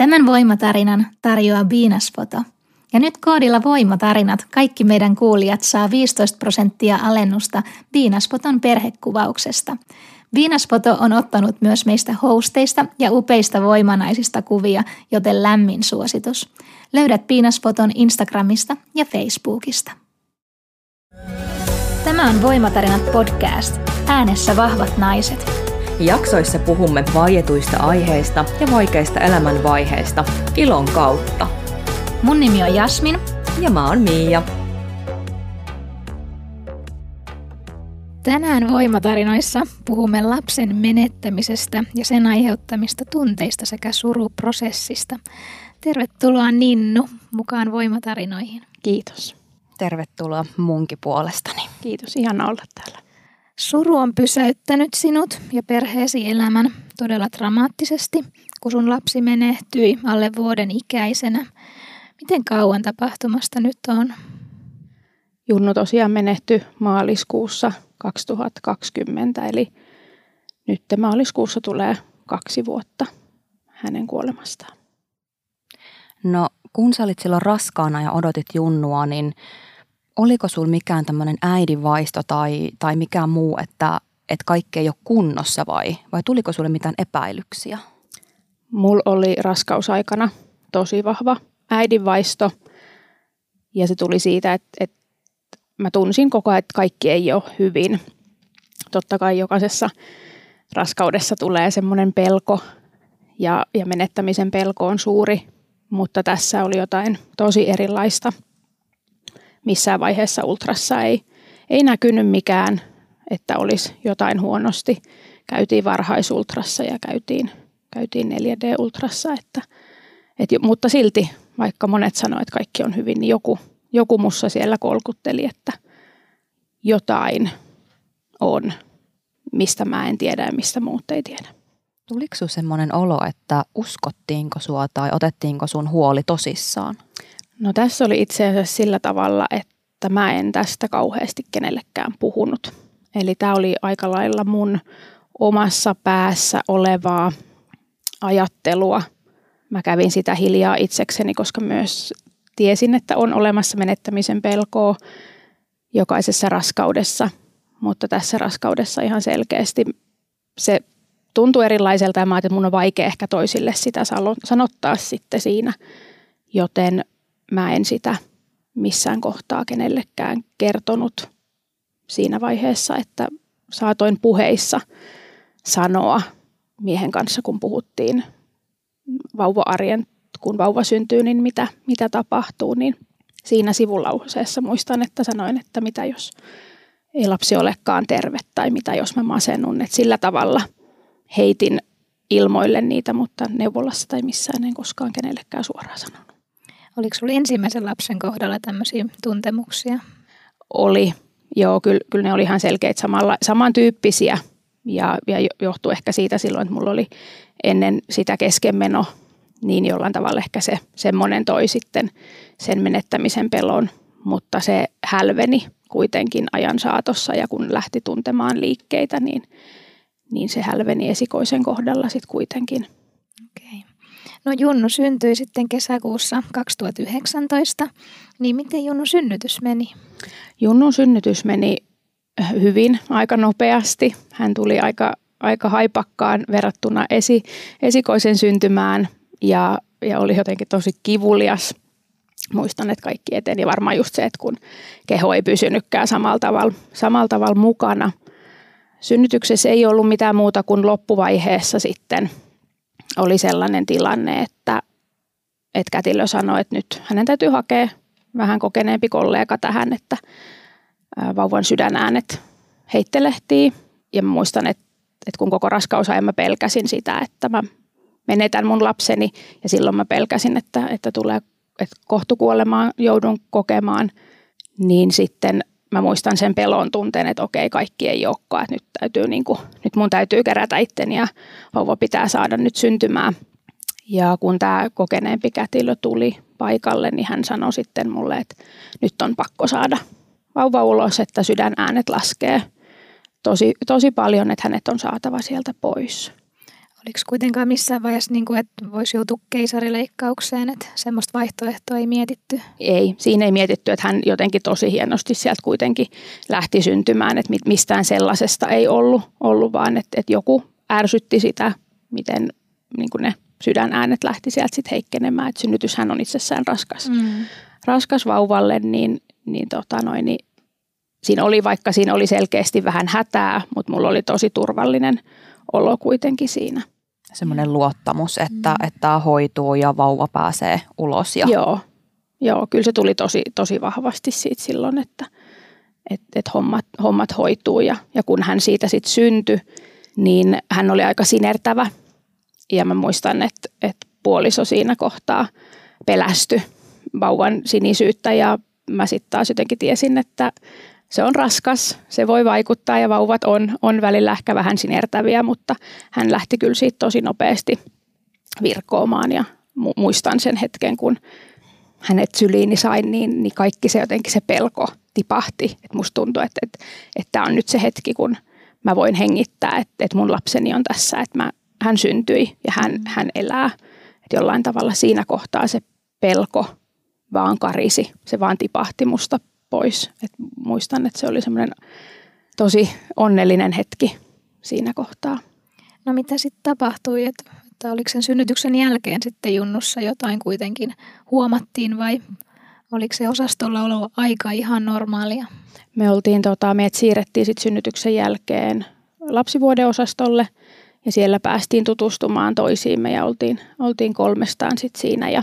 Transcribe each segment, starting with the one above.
Tämän voimatarinan tarjoaa Biinasfoto. Ja nyt koodilla Voimatarinat kaikki meidän kuulijat saa 15 prosenttia alennusta Biinasfoton perhekuvauksesta. Viinasfoto on ottanut myös meistä hosteista ja upeista voimanaisista kuvia, joten lämmin suositus. Löydät Piinasfoton Instagramista ja Facebookista. Tämä on Voimatarinat podcast. Äänessä vahvat naiset. Jaksoissa puhumme vaietuista aiheista ja vaikeista elämänvaiheista ilon kautta. Mun nimi on Jasmin. Ja mä oon Miia. Tänään Voimatarinoissa puhumme lapsen menettämisestä ja sen aiheuttamista tunteista sekä suruprosessista. Tervetuloa Ninnu mukaan Voimatarinoihin. Kiitos. Tervetuloa munkin puolestani. Kiitos, ihana olla täällä. Suru on pysäyttänyt sinut ja perheesi elämän todella dramaattisesti, kun sun lapsi menehtyi alle vuoden ikäisenä. Miten kauan tapahtumasta nyt on? Junnu tosiaan menehtyi maaliskuussa 2020, eli nyt maaliskuussa tulee kaksi vuotta hänen kuolemastaan. No kun sä olit silloin raskaana ja odotit Junnua, niin oliko sul mikään tämmöinen äidinvaisto tai, tai mikään muu, että, että kaikki ei ole kunnossa vai, vai tuliko sulle mitään epäilyksiä? Mulla oli raskausaikana tosi vahva äidinvaisto ja se tuli siitä, että, että mä tunsin koko ajan, että kaikki ei ole hyvin. Totta kai jokaisessa raskaudessa tulee semmoinen pelko ja, ja menettämisen pelko on suuri, mutta tässä oli jotain tosi erilaista. Missään vaiheessa ultrassa ei, ei näkynyt mikään, että olisi jotain huonosti. Käytiin varhaisultrassa ja käytiin, käytiin 4D-ultrassa, että, et, mutta silti, vaikka monet sanoivat, että kaikki on hyvin, niin joku, joku mussa siellä kolkutteli, että jotain on, mistä mä en tiedä ja mistä muut ei tiedä. Tuliko sinulla semmoinen olo, että uskottiinko sua tai otettiinko sun huoli tosissaan? No tässä oli itse asiassa sillä tavalla, että mä en tästä kauheasti kenellekään puhunut. Eli tämä oli aika lailla mun omassa päässä olevaa ajattelua. Mä kävin sitä hiljaa itsekseni, koska myös tiesin, että on olemassa menettämisen pelkoa jokaisessa raskaudessa, mutta tässä raskaudessa ihan selkeästi se tuntui erilaiselta ja mä että mun on vaikea ehkä toisille sitä sanottaa sitten siinä, joten mä en sitä missään kohtaa kenellekään kertonut siinä vaiheessa, että saatoin puheissa sanoa miehen kanssa, kun puhuttiin vauva-arjen, kun vauva syntyy, niin mitä, mitä tapahtuu, niin siinä sivulauseessa muistan, että sanoin, että mitä jos ei lapsi olekaan terve tai mitä jos mä masennun. Että sillä tavalla heitin ilmoille niitä, mutta neuvolassa tai missään en koskaan kenellekään suoraan sanonut. Oliko sinulla ensimmäisen lapsen kohdalla tämmöisiä tuntemuksia? Oli, joo, kyllä, kyllä ne oli ihan selkeitä samalla, samantyyppisiä ja, ja johtui ehkä siitä silloin, että mulla oli ennen sitä keskenmeno niin jollain tavalla ehkä se semmoinen toi sitten sen menettämisen pelon, mutta se hälveni kuitenkin ajan saatossa ja kun lähti tuntemaan liikkeitä, niin, niin se hälveni esikoisen kohdalla sitten kuitenkin. No Junnu syntyi sitten kesäkuussa 2019, niin miten Junnu synnytys meni? Junnun synnytys meni hyvin, aika nopeasti. Hän tuli aika, aika haipakkaan verrattuna esi, esikoisen syntymään ja, ja oli jotenkin tosi kivulias. Muistan, että kaikki eteni varmaan just se, että kun keho ei pysynytkään samalla tavalla, samalla tavalla mukana. Synnytyksessä ei ollut mitään muuta kuin loppuvaiheessa sitten oli sellainen tilanne, että, että kätilö sanoi, että nyt hänen täytyy hakea vähän kokeneempi kollega tähän, että vauvan sydänäänet heittelehtii. Ja muistan, että, että kun koko raskausajan mä pelkäsin sitä, että mä menetän mun lapseni ja silloin mä pelkäsin, että, että tulee että kohtukuolemaan joudun kokemaan, niin sitten mä muistan sen pelon tunteen, että okei, kaikki ei olekaan, että nyt, täytyy niin kuin, nyt mun täytyy kerätä itteni ja vauva pitää saada nyt syntymään. Ja kun tämä kokeneempi kätilö tuli paikalle, niin hän sanoi sitten mulle, että nyt on pakko saada vauva ulos, että sydän äänet laskee tosi, tosi paljon, että hänet on saatava sieltä pois. Oliko kuitenkaan missään vaiheessa, niin kuin, että voisi joutua keisarileikkaukseen, että semmoista vaihtoehtoa ei mietitty? Ei, siinä ei mietitty, että hän jotenkin tosi hienosti sieltä kuitenkin lähti syntymään, että mistään sellaisesta ei ollut, ollut vaan että, että joku ärsytti sitä, miten niin kuin ne sydänäänet lähti sieltä sitten heikkenemään, että synnytyshän on itsessään raskas, mm. raskas vauvalle, niin, niin, tota noin, niin siinä oli, vaikka siinä oli selkeästi vähän hätää, mutta mulla oli tosi turvallinen olo kuitenkin siinä. Semmoinen luottamus, että, mm. että tämä hoituu ja vauva pääsee ulos. Ja... Joo. Joo, kyllä se tuli tosi, tosi vahvasti siitä silloin, että et, et hommat, hommat hoituu. Ja, ja kun hän siitä sitten syntyi, niin hän oli aika sinertävä. Ja mä muistan, että, että puoliso siinä kohtaa pelästy vauvan sinisyyttä ja mä sitten taas jotenkin tiesin, että se on raskas, se voi vaikuttaa ja vauvat on, on välillä ehkä vähän sinertäviä, mutta hän lähti kyllä siitä tosi nopeasti virkoamaan ja muistan sen hetken, kun hänet syliini sain, niin, niin kaikki se jotenkin se pelko tipahti. Että musta tuntui, että, että, että tämä on nyt se hetki, kun mä voin hengittää, että, että mun lapseni on tässä, että mä, hän syntyi ja hän, mm. hän elää. Että jollain tavalla siinä kohtaa se pelko vaan karisi, se vaan tipahti musta pois. Et muistan, että se oli semmoinen tosi onnellinen hetki siinä kohtaa. No mitä sitten tapahtui, että, että oliko sen synnytyksen jälkeen sitten junnussa jotain kuitenkin huomattiin vai oliko se osastolla olo aika ihan normaalia? Me oltiin, tota, meidät siirrettiin sitten synnytyksen jälkeen lapsivuoden osastolle ja siellä päästiin tutustumaan toisiimme ja oltiin, oltiin kolmestaan sitten siinä ja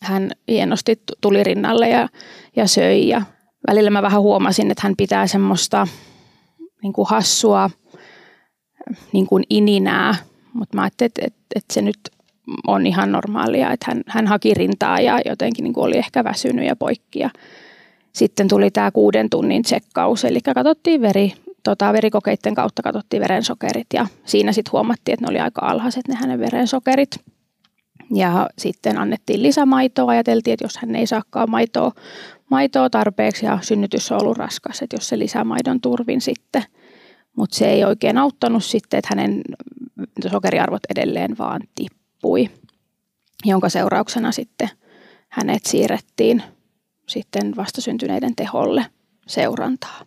hän hienosti tuli rinnalle ja, ja söi ja välillä mä vähän huomasin, että hän pitää semmoista niin kuin hassua niin kuin ininää, mutta mä ajattelin, että, että, että se nyt on ihan normaalia, että hän, hän haki rintaa ja jotenkin niin kuin oli ehkä väsynyt ja poikki. Ja sitten tuli tämä kuuden tunnin tsekkaus, eli katsottiin veri, tota, verikokeiden kautta katsottiin verensokerit ja siinä sitten huomattiin, että ne oli aika alhaiset ne hänen verensokerit. Ja sitten annettiin lisämaitoa, ajateltiin, että jos hän ei saakaan maitoa maitoa tarpeeksi ja synnytys on ollut raskas, että jos se lisää maidon turvin sitten. Mutta se ei oikein auttanut sitten, että hänen sokeriarvot edelleen vaan tippui, jonka seurauksena sitten hänet siirrettiin sitten vastasyntyneiden teholle seurantaa.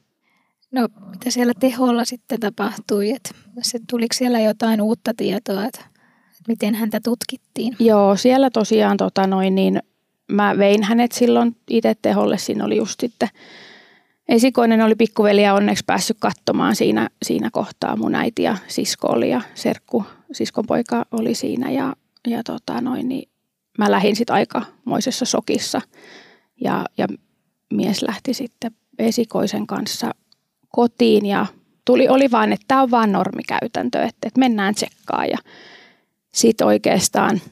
No mitä siellä teholla sitten tapahtui? Että se, tuliko siellä jotain uutta tietoa, että, että miten häntä tutkittiin? Joo, siellä tosiaan tota noin, niin mä vein hänet silloin itse teholle. Siinä oli just sitten esikoinen oli pikkuveli ja onneksi päässyt katsomaan siinä, siinä kohtaa. Mun äiti ja sisko oli ja serkku, siskon poika oli siinä ja, ja tota noin, niin mä lähdin sitten aikamoisessa sokissa ja, ja mies lähti sitten esikoisen kanssa kotiin ja tuli, oli vaan, että tämä on vaan normikäytäntö, että, että mennään tsekkaan ja sitten oikeastaan –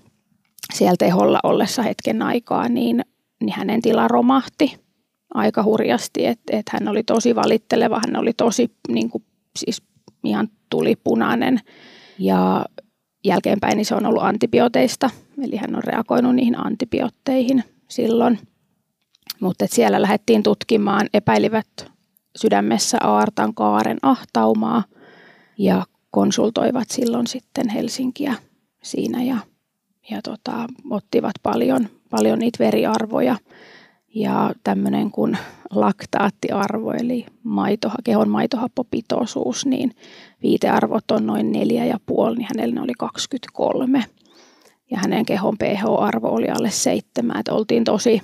siellä teholla ollessa hetken aikaa, niin, niin hänen tila romahti aika hurjasti, että et hän oli tosi valitteleva, hän oli tosi niin kuin, siis ihan tuli punainen ja jälkeenpäin niin se on ollut antibiooteista, eli hän on reagoinut niihin antibiootteihin silloin. Mutta siellä lähdettiin tutkimaan, epäilivät sydämessä aartan kaaren ahtaumaa ja konsultoivat silloin sitten Helsinkiä siinä ja ja tota, ottivat paljon, paljon niitä veriarvoja ja tämmöinen kuin laktaattiarvo eli maito, kehon maitohappopitoisuus, niin viitearvot on noin neljä ja puoli, niin hänellä ne oli 23 ja hänen kehon pH-arvo oli alle seitsemän, että oltiin tosi,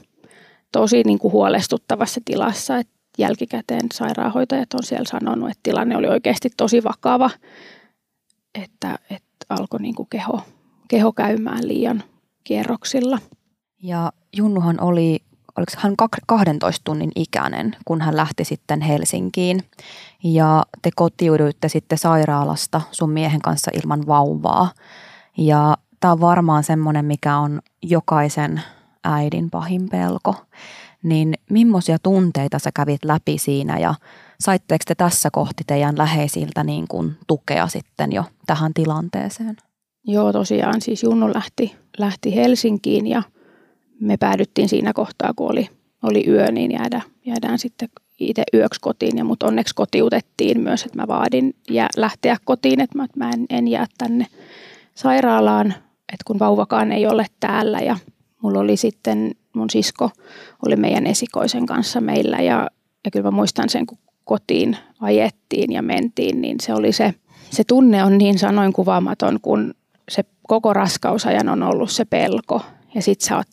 tosi niin kuin huolestuttavassa tilassa, että jälkikäteen sairaanhoitajat on siellä sanonut, että tilanne oli oikeasti tosi vakava, että, että alkoi niin kuin keho keho käymään liian kierroksilla. Ja Junnuhan oli, oliko hän 12 tunnin ikäinen, kun hän lähti sitten Helsinkiin. Ja te kotiuduitte sitten sairaalasta sun miehen kanssa ilman vauvaa. Ja tämä on varmaan semmoinen, mikä on jokaisen äidin pahin pelko. Niin millaisia tunteita sä kävit läpi siinä ja saitteko te tässä kohti teidän läheisiltä niin kuin tukea sitten jo tähän tilanteeseen? Joo, tosiaan siis Junnu lähti, lähti Helsinkiin ja me päädyttiin siinä kohtaa, kun oli, oli yö, niin jäädä, jäädään sitten itse yöksi kotiin. Ja mut onneksi kotiutettiin myös, että mä vaadin jää, lähteä kotiin, että mä, että mä en, en jää tänne, sairaalaan, että kun vauvakaan ei ole täällä ja mulla oli sitten, mun sisko oli meidän esikoisen kanssa meillä ja, ja kyllä mä muistan sen, kun kotiin ajettiin ja mentiin, niin se oli se, se tunne on niin sanoin kuvaamaton, kun se koko raskausajan on ollut se pelko. Ja sit sä oot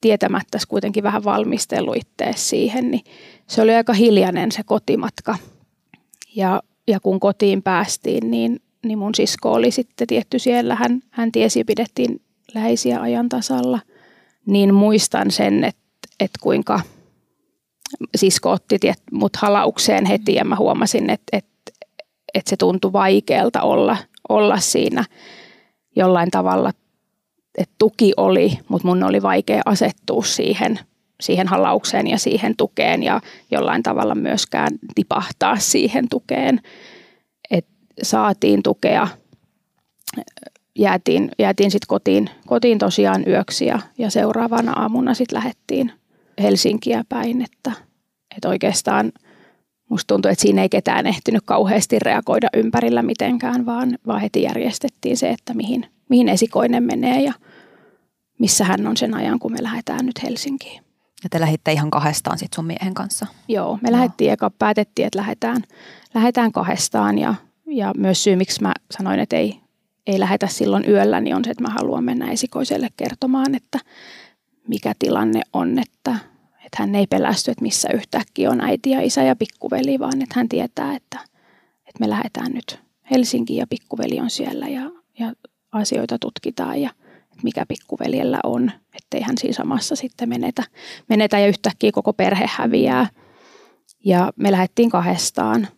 tietämättä kuitenkin vähän valmistellut ittees siihen, niin se oli aika hiljainen se kotimatka. Ja, ja kun kotiin päästiin, niin, niin mun sisko oli sitten tietty siellä, hän, hän tiesi, pidettiin läheisiä ajan tasalla, niin muistan sen, että, että kuinka sisko otti tiet, mut halaukseen heti ja mä huomasin, että, että, että se tuntui vaikealta olla, olla siinä jollain tavalla että tuki oli, mutta mun oli vaikea asettua siihen, siihen halaukseen ja siihen tukeen ja jollain tavalla myöskään tipahtaa siihen tukeen. Et saatiin tukea, jäätiin, jäätiin sitten kotiin, kotiin tosiaan yöksi ja, ja seuraavana aamuna sitten lähdettiin Helsinkiä päin, että, että oikeastaan musta tuntuu, että siinä ei ketään ehtinyt kauheasti reagoida ympärillä mitenkään, vaan, vaan heti järjestettiin se, että mihin, mihin esikoinen menee ja missä hän on sen ajan, kun me lähdetään nyt Helsinkiin. Ja te lähditte ihan kahdestaan sitten sun miehen kanssa? Joo, me no. lähdettiin eka, päätettiin, että lähdetään, lähdetään kahdestaan ja, ja myös syy, miksi mä sanoin, että ei, ei lähetä silloin yöllä, niin on se, että mä haluan mennä esikoiselle kertomaan, että mikä tilanne on, että, että hän ei pelästy, että missä yhtäkkiä on äiti ja isä ja pikkuveli, vaan että hän tietää, että, että me lähdetään nyt Helsinkiin ja pikkuveli on siellä ja, ja asioita tutkitaan ja – mikä pikkuveljellä on, ettei hän siinä samassa sitten menetä, menetä ja yhtäkkiä koko perhe häviää. Ja me lähdettiin kahdestaan.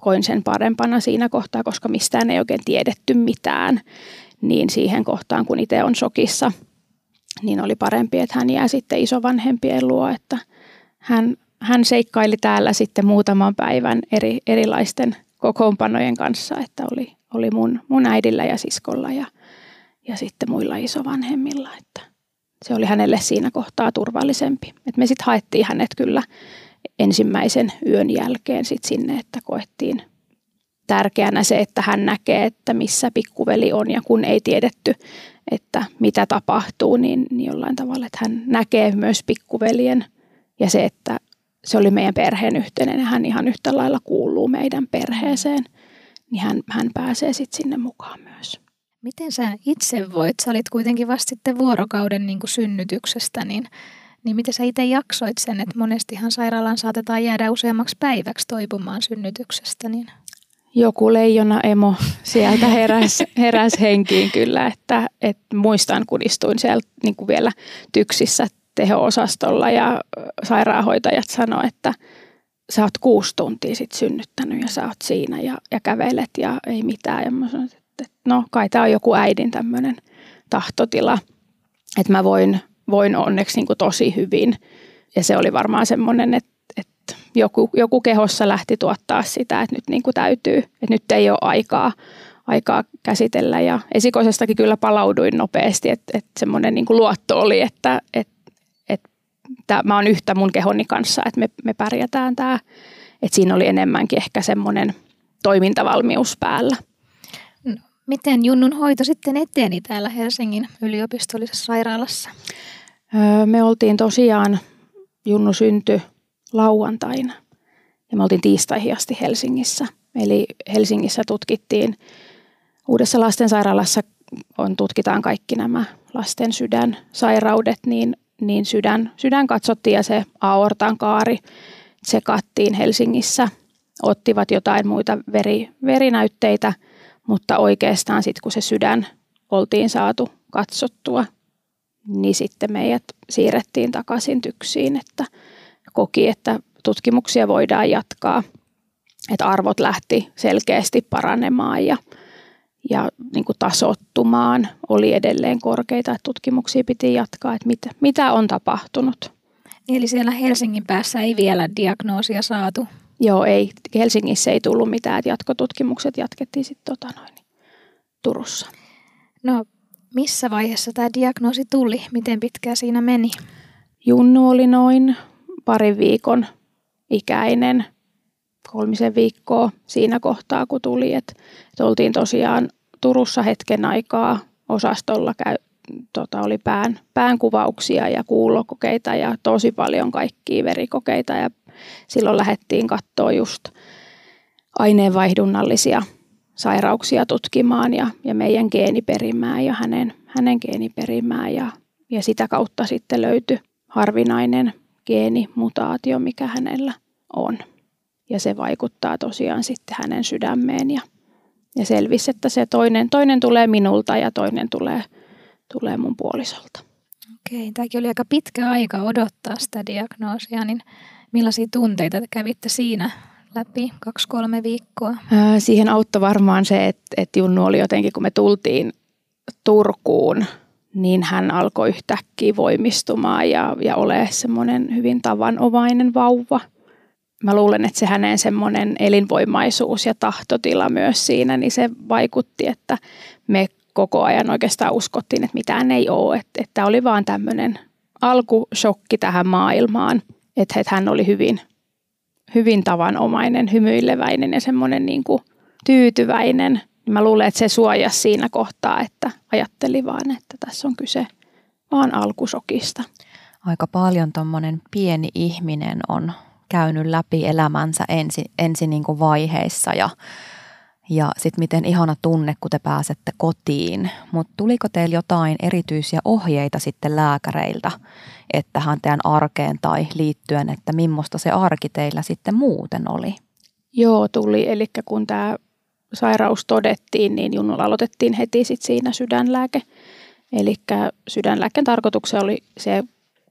Koin sen parempana siinä kohtaa, koska mistään ei oikein tiedetty mitään. Niin siihen kohtaan, kun itse on shokissa, niin oli parempi, että hän jää sitten isovanhempien luo, että hän, hän seikkaili täällä sitten muutaman päivän eri, erilaisten kokoonpanojen kanssa, että oli, oli mun, mun äidillä ja siskolla ja – ja sitten muilla isovanhemmilla, että se oli hänelle siinä kohtaa turvallisempi. Et me sitten haettiin hänet kyllä ensimmäisen yön jälkeen sit sinne, että koettiin tärkeänä se, että hän näkee, että missä pikkuveli on ja kun ei tiedetty, että mitä tapahtuu, niin, niin jollain tavalla, että hän näkee myös pikkuveljen ja se, että se oli meidän perheen yhteinen ja hän ihan yhtä lailla kuuluu meidän perheeseen, niin hän, hän pääsee sitten sinne mukaan myös. Miten sä itse voit? Sä olit kuitenkin vasta sitten vuorokauden niin kuin synnytyksestä, niin, niin miten sä itse jaksoit sen, että monestihan sairaalaan saatetaan jäädä useammaksi päiväksi toipumaan synnytyksestä? Niin... Joku leijona emo sieltä heräs, heräs henkiin kyllä, että, että muistan kun istuin siellä niin kuin vielä tyksissä teho-osastolla ja sairaanhoitajat sanoivat, että sä oot kuusi tuntia sitten synnyttänyt ja sä oot siinä ja, ja kävelet ja ei mitään. Ja mä sanoin, että no kai tämä on joku äidin tämmöinen tahtotila, että mä voin, voin onneksi niin kuin tosi hyvin. Ja se oli varmaan semmoinen, että joku, joku kehossa lähti tuottaa sitä, että nyt niin kuin täytyy, että nyt ei ole aikaa, aikaa käsitellä. Ja esikoisestakin kyllä palauduin nopeasti, että, että semmoinen niin kuin luotto oli, että, että, että mä oon yhtä mun kehoni kanssa, että me, me pärjätään tämä. Että siinä oli enemmänkin ehkä semmoinen toimintavalmius päällä. Miten Junnun hoito sitten eteni täällä Helsingin yliopistollisessa sairaalassa? me oltiin tosiaan, Junnu syntyi lauantaina ja me oltiin tiistaihin asti Helsingissä. Eli Helsingissä tutkittiin, uudessa lastensairaalassa on, tutkitaan kaikki nämä lasten sydänsairaudet, niin, niin sydän, sydän katsottiin ja se aortan kaari tsekattiin Helsingissä. Ottivat jotain muita veri, verinäytteitä – mutta oikeastaan sitten kun se sydän oltiin saatu katsottua, niin sitten meidät siirrettiin takaisin tyksiin, että koki, että tutkimuksia voidaan jatkaa, että arvot lähti selkeästi paranemaan ja, ja niin kuin tasottumaan oli edelleen korkeita, että tutkimuksia piti jatkaa, että mitä, mitä on tapahtunut. Eli siellä Helsingin päässä ei vielä diagnoosia saatu? Joo, ei. Helsingissä ei tullut mitään, että jatkotutkimukset jatkettiin sitten tota noin, Turussa. No, missä vaiheessa tämä diagnoosi tuli? Miten pitkään siinä meni? Junnu oli noin parin viikon ikäinen, kolmisen viikkoa siinä kohtaa, kun tuli. Että et oltiin tosiaan Turussa hetken aikaa osastolla käy, tota, oli pään, päänkuvauksia ja kuulokokeita ja tosi paljon kaikkia verikokeita ja silloin lähdettiin katsoa just aineenvaihdunnallisia sairauksia tutkimaan ja, ja meidän geeniperimää ja hänen, hänen geeniperimää ja, ja sitä kautta sitten löytyi harvinainen geenimutaatio, mikä hänellä on. Ja se vaikuttaa tosiaan sitten hänen sydämeen ja, ja selvisi, että se toinen, toinen tulee minulta ja toinen tulee, tulee mun puolisolta. Okei, tämäkin oli aika pitkä aika odottaa sitä diagnoosia, niin millaisia tunteita te kävitte siinä läpi kaksi-kolme viikkoa? Siihen auttoi varmaan se, että, että Junnu oli jotenkin, kun me tultiin Turkuun, niin hän alkoi yhtäkkiä voimistumaan ja, ja ole semmoinen hyvin tavanomainen vauva. Mä luulen, että se hänen semmoinen elinvoimaisuus ja tahtotila myös siinä, niin se vaikutti, että me koko ajan oikeastaan uskottiin, että mitään ei ole. Että, että oli vaan tämmöinen alkushokki tähän maailmaan, että, että hän oli hyvin hyvin tavanomainen, hymyileväinen ja semmoinen niin kuin tyytyväinen. Mä luulen, että se suojasi siinä kohtaa, että ajatteli vaan, että tässä on kyse vaan alkusokista. Aika paljon tuommoinen pieni ihminen on käynyt läpi elämänsä ensi, ensi niin kuin vaiheissa ja ja sitten miten ihana tunne, kun te pääsette kotiin. Mutta tuliko teillä jotain erityisiä ohjeita sitten lääkäreiltä, että tähän teidän arkeen tai liittyen, että millaista se arki teillä sitten muuten oli? Joo, tuli. Eli kun tämä sairaus todettiin, niin Junnulla aloitettiin heti sit siinä sydänlääke. Eli sydänlääkkeen tarkoituksena oli se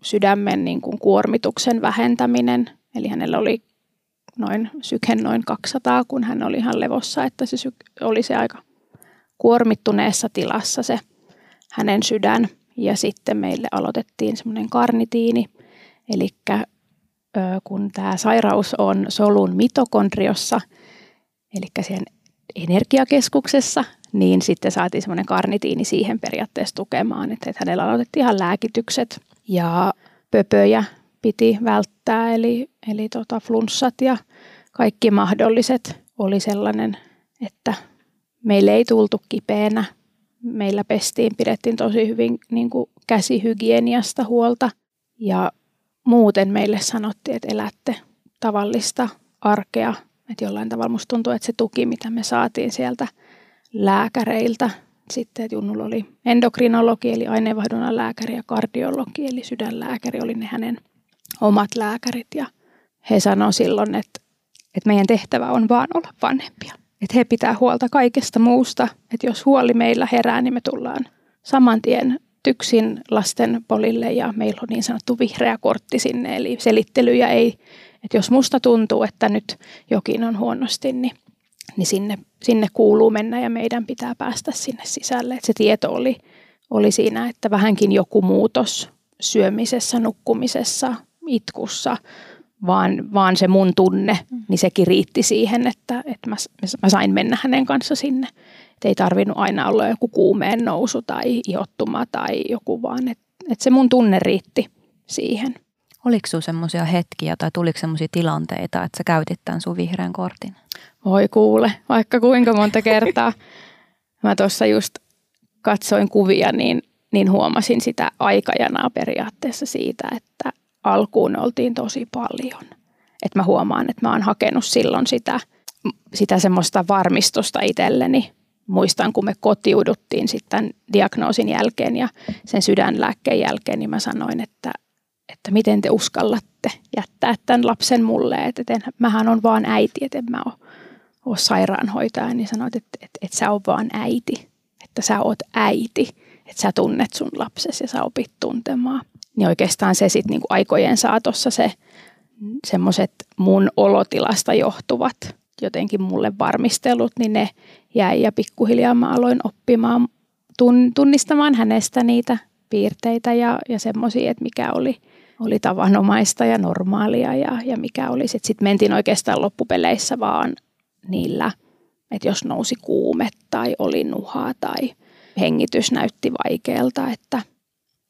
sydämen niin kuin kuormituksen vähentäminen. Eli hänellä oli noin syke noin 200, kun hän oli ihan levossa, että se oli se aika kuormittuneessa tilassa se hänen sydän. Ja sitten meille aloitettiin semmoinen karnitiini, eli kun tämä sairaus on solun mitokondriossa, eli siihen energiakeskuksessa, niin sitten saatiin semmoinen karnitiini siihen periaatteessa tukemaan, että hänellä aloitettiin ihan lääkitykset ja pöpöjä piti välttää, eli, eli tota flunssat ja kaikki mahdolliset oli sellainen, että meille ei tultu kipeänä. Meillä pestiin, pidettiin tosi hyvin niin kuin käsihygieniasta huolta ja muuten meille sanottiin, että elätte tavallista arkea. Että jollain tavalla musta tuntuu, että se tuki, mitä me saatiin sieltä lääkäreiltä, sitten että Junnulla oli endokrinologi eli aineenvaihdunnan lääkäri ja kardiologi eli sydänlääkäri oli ne hänen omat lääkärit ja he sanoivat silloin, että, että meidän tehtävä on vaan olla vanhempia. Että he pitää huolta kaikesta muusta, että jos huoli meillä herää, niin me tullaan saman tien tyksin lasten polille ja meillä on niin sanottu vihreä kortti sinne, eli selittelyjä ei, että jos musta tuntuu, että nyt jokin on huonosti, niin, niin sinne, sinne kuuluu mennä ja meidän pitää päästä sinne sisälle. Että se tieto oli, oli siinä, että vähänkin joku muutos syömisessä, nukkumisessa, itkussa, vaan, vaan se mun tunne, mm. niin sekin riitti siihen, että, että mä, mä sain mennä hänen kanssa sinne. Et ei tarvinnut aina olla joku kuumeen nousu tai ihottuma tai joku, vaan että et se mun tunne riitti siihen. Oliko sinulla semmoisia hetkiä tai tuliko semmoisia tilanteita, että sä käytit tämän sun vihreän kortin? Voi kuule, vaikka kuinka monta kertaa. Mä tuossa just katsoin kuvia, niin, niin huomasin sitä aikajanaa periaatteessa siitä, että alkuun oltiin tosi paljon. Että mä huomaan, että mä oon hakenut silloin sitä, sitä semmoista varmistusta itselleni. Muistan, kun me kotiuduttiin sitten diagnoosin jälkeen ja sen sydänlääkkeen jälkeen, niin mä sanoin, että, että miten te uskallatte jättää tämän lapsen mulle, että et mähän on vaan äiti, että en mä ole, ole sairaanhoitaja, niin sanoit, että, että, että sä oot vaan äiti, että sä oot äiti, että sä tunnet sun lapsesi ja sä opit tuntemaan. Niin oikeastaan se sitten niinku aikojen saatossa se semmoiset mun olotilasta johtuvat jotenkin mulle varmistelut, niin ne jäi ja pikkuhiljaa mä aloin oppimaan, tunnistamaan hänestä niitä piirteitä ja, ja semmoisia, että mikä oli, oli tavanomaista ja normaalia ja, ja mikä oli sitten. Sitten mentiin oikeastaan loppupeleissä vaan niillä, että jos nousi kuume tai oli nuhaa tai hengitys näytti vaikealta, että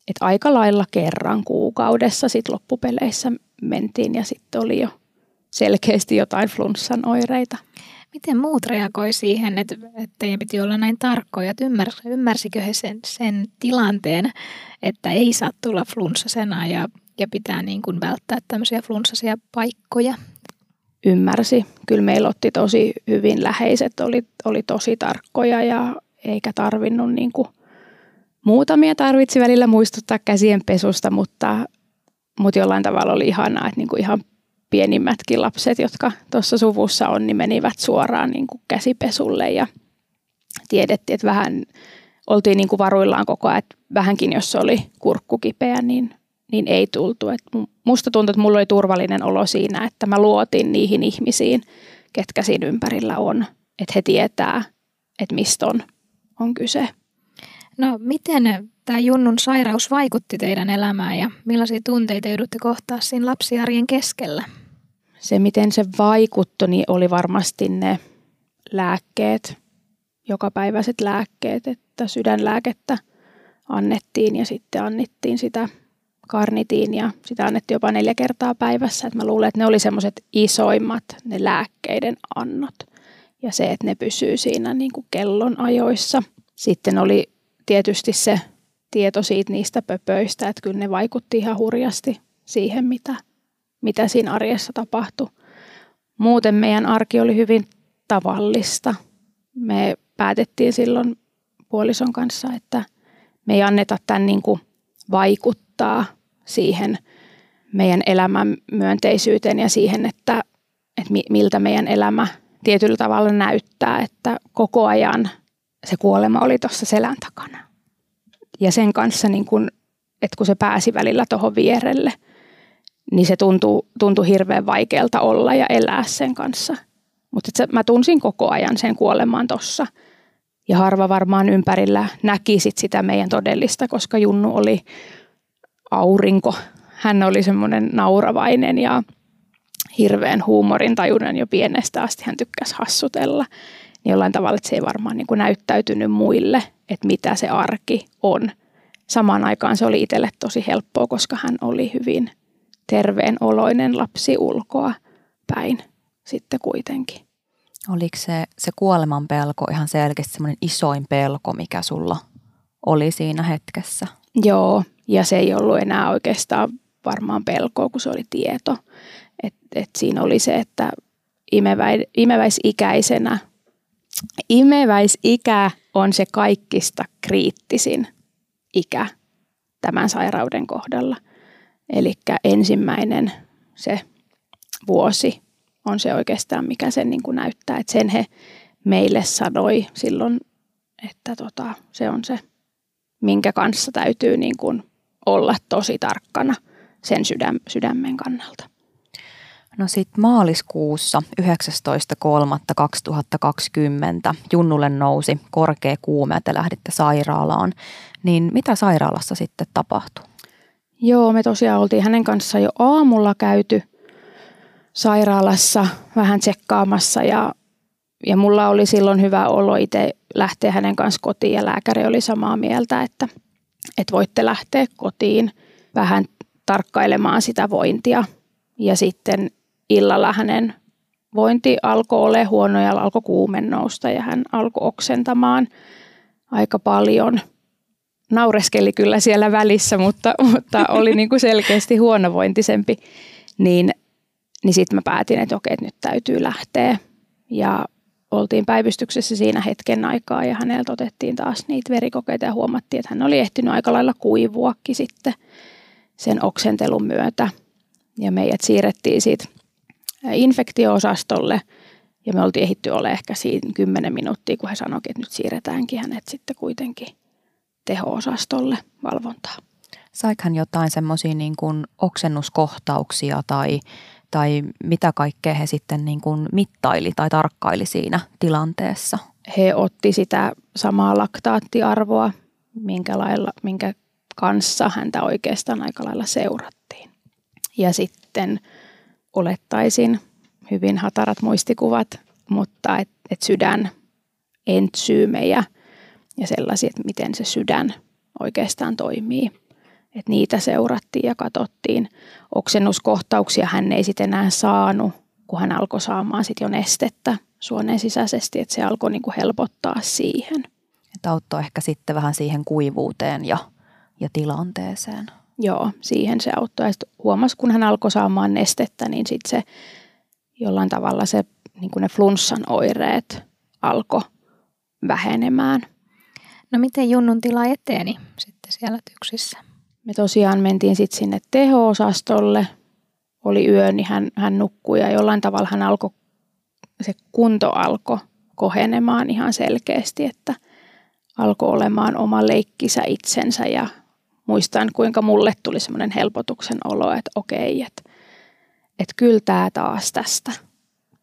että aika lailla kerran kuukaudessa sitten loppupeleissä mentiin ja sitten oli jo selkeästi jotain flunssan oireita. Miten muut reagoi siihen, että, että teidän piti olla näin tarkkoja, että ymmär, ymmärsikö he sen, sen tilanteen, että ei saa tulla flunssasena ja, ja pitää niin kuin välttää tämmöisiä flunssasia paikkoja? Ymmärsi. Kyllä meillä otti tosi hyvin läheiset, oli, oli tosi tarkkoja ja eikä tarvinnut niin kuin muutamia tarvitsi välillä muistuttaa käsien pesusta, mutta, mutta jollain tavalla oli ihanaa, että niin kuin ihan pienimmätkin lapset, jotka tuossa suvussa on, niin menivät suoraan niin kuin käsipesulle ja tiedettiin, että vähän oltiin niin kuin varuillaan koko ajan, että vähänkin jos oli kurkku kipeä, niin, niin ei tultu. Et musta tuntui, että mulla oli turvallinen olo siinä, että mä luotin niihin ihmisiin, ketkä siinä ympärillä on, että he tietää, että mistä on, on kyse. No miten tämä Junnun sairaus vaikutti teidän elämään ja millaisia tunteita joudutte kohtaa siinä lapsiarjen keskellä? Se, miten se vaikutti, niin oli varmasti ne lääkkeet, jokapäiväiset lääkkeet, että sydänlääkettä annettiin ja sitten annettiin sitä karnitiin ja sitä annettiin jopa neljä kertaa päivässä. Et mä luulen, että ne oli semmoiset isoimmat ne lääkkeiden annot ja se, että ne pysyy siinä niin kuin kellon ajoissa. Sitten oli tietysti se tieto siitä niistä pöpöistä, että kyllä ne vaikutti ihan hurjasti siihen, mitä, mitä siinä arjessa tapahtui. Muuten meidän arki oli hyvin tavallista. Me päätettiin silloin puolison kanssa, että me ei anneta tämän niin kuin vaikuttaa siihen meidän elämän myönteisyyteen ja siihen, että, että miltä meidän elämä tietyllä tavalla näyttää, että koko ajan se kuolema oli tuossa selän takana. Ja sen kanssa, niin kun, että kun se pääsi välillä tuohon vierelle, niin se tuntui, tuntui hirveän vaikealta olla ja elää sen kanssa. Mutta mä tunsin koko ajan sen kuolemaan tuossa. Ja harva varmaan ympärillä näki sit sitä meidän todellista, koska Junnu oli aurinko. Hän oli semmoinen nauravainen ja hirveän huumorintajuinen jo pienestä asti. Hän tykkäsi hassutella niin jollain tavalla, että se ei varmaan niin kuin näyttäytynyt muille, että mitä se arki on. Samaan aikaan se oli itselle tosi helppoa, koska hän oli hyvin terveen oloinen lapsi ulkoa päin sitten kuitenkin. Oliko se, se kuoleman pelko ihan selkeästi semmoinen isoin pelko, mikä sulla oli siinä hetkessä? Joo, ja se ei ollut enää oikeastaan varmaan pelkoa, kun se oli tieto. Et, et siinä oli se, että imeväi, imeväisikäisenä Imeväisikä on se kaikista kriittisin ikä tämän sairauden kohdalla. Eli ensimmäinen se vuosi on se oikeastaan, mikä sen niin kuin näyttää. Että sen he meille sanoi silloin, että tota, se on se, minkä kanssa täytyy niin kuin olla tosi tarkkana sen sydäm, sydämen kannalta. No sitten maaliskuussa 19.3.2020 Junnulle nousi korkea kuume ja te lähditte sairaalaan. Niin mitä sairaalassa sitten tapahtui? Joo, me tosiaan oltiin hänen kanssa jo aamulla käyty sairaalassa vähän tsekkaamassa ja, ja mulla oli silloin hyvä olo itse lähteä hänen kanssa kotiin ja lääkäri oli samaa mieltä, että, että voitte lähteä kotiin vähän tarkkailemaan sitä vointia. Ja sitten illalla hänen vointi alkoi olla huono ja alkoi kuumen nousta ja hän alkoi oksentamaan aika paljon. Naureskeli kyllä siellä välissä, mutta, mutta oli niin kuin selkeästi huonovointisempi. Niin, niin sitten mä päätin, että okei, että nyt täytyy lähteä. Ja oltiin päivystyksessä siinä hetken aikaa ja häneltä otettiin taas niitä verikokeita ja huomattiin, että hän oli ehtinyt aika lailla kuivuakin sitten sen oksentelun myötä. Ja meidät siirrettiin siitä infektioosastolle ja me oltiin ehitty ole ehkä siinä 10 minuuttia, kun he sanoivat, että nyt siirretäänkin hänet sitten kuitenkin teho-osastolle valvontaa. Saiko jotain semmoisia niin oksennuskohtauksia tai, tai mitä kaikkea he sitten niin kuin mittaili tai tarkkaili siinä tilanteessa? He otti sitä samaa laktaattiarvoa, minkä, lailla, minkä kanssa häntä oikeastaan aika lailla seurattiin. Ja sitten olettaisin, hyvin hatarat muistikuvat, mutta että et sydän entsyymejä ja sellaisia, että miten se sydän oikeastaan toimii. Et niitä seurattiin ja katsottiin. Oksennuskohtauksia hän ei sitten enää saanut kun hän alkoi saamaan sit jo nestettä suoneen sisäisesti, että se alkoi niin kuin helpottaa siihen. Että auttoi ehkä sitten vähän siihen kuivuuteen ja, ja tilanteeseen. Joo, siihen se auttoi. Ja huomasi, kun hän alkoi saamaan nestettä, niin sitten se jollain tavalla se, niin kuin ne flunssan oireet alkoi vähenemään. No miten Junnun tila eteeni sitten siellä tyksissä? Me tosiaan mentiin sitten sinne teho-osastolle. Oli yö, niin hän, hän nukkui ja jollain tavalla hän alkoi, se kunto alkoi kohenemaan ihan selkeästi, että alkoi olemaan oma leikkisä itsensä ja muistan kuinka mulle tuli semmoinen helpotuksen olo, että okei, että, että kyllä tämä taas tästä,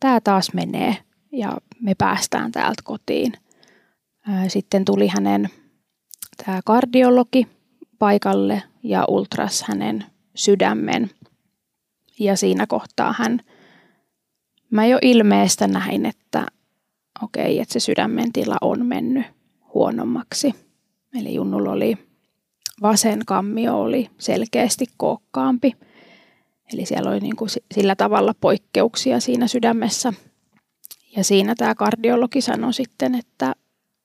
tämä taas menee ja me päästään täältä kotiin. Sitten tuli hänen tämä kardiologi paikalle ja ultras hänen sydämen. Ja siinä kohtaa hän, mä jo ilmeestä näin, että okei, että se sydämen tila on mennyt huonommaksi. Eli Junnulla oli vasen kammio oli selkeästi kookkaampi. Eli siellä oli niin kuin sillä tavalla poikkeuksia siinä sydämessä. Ja siinä tämä kardiologi sanoi sitten, että,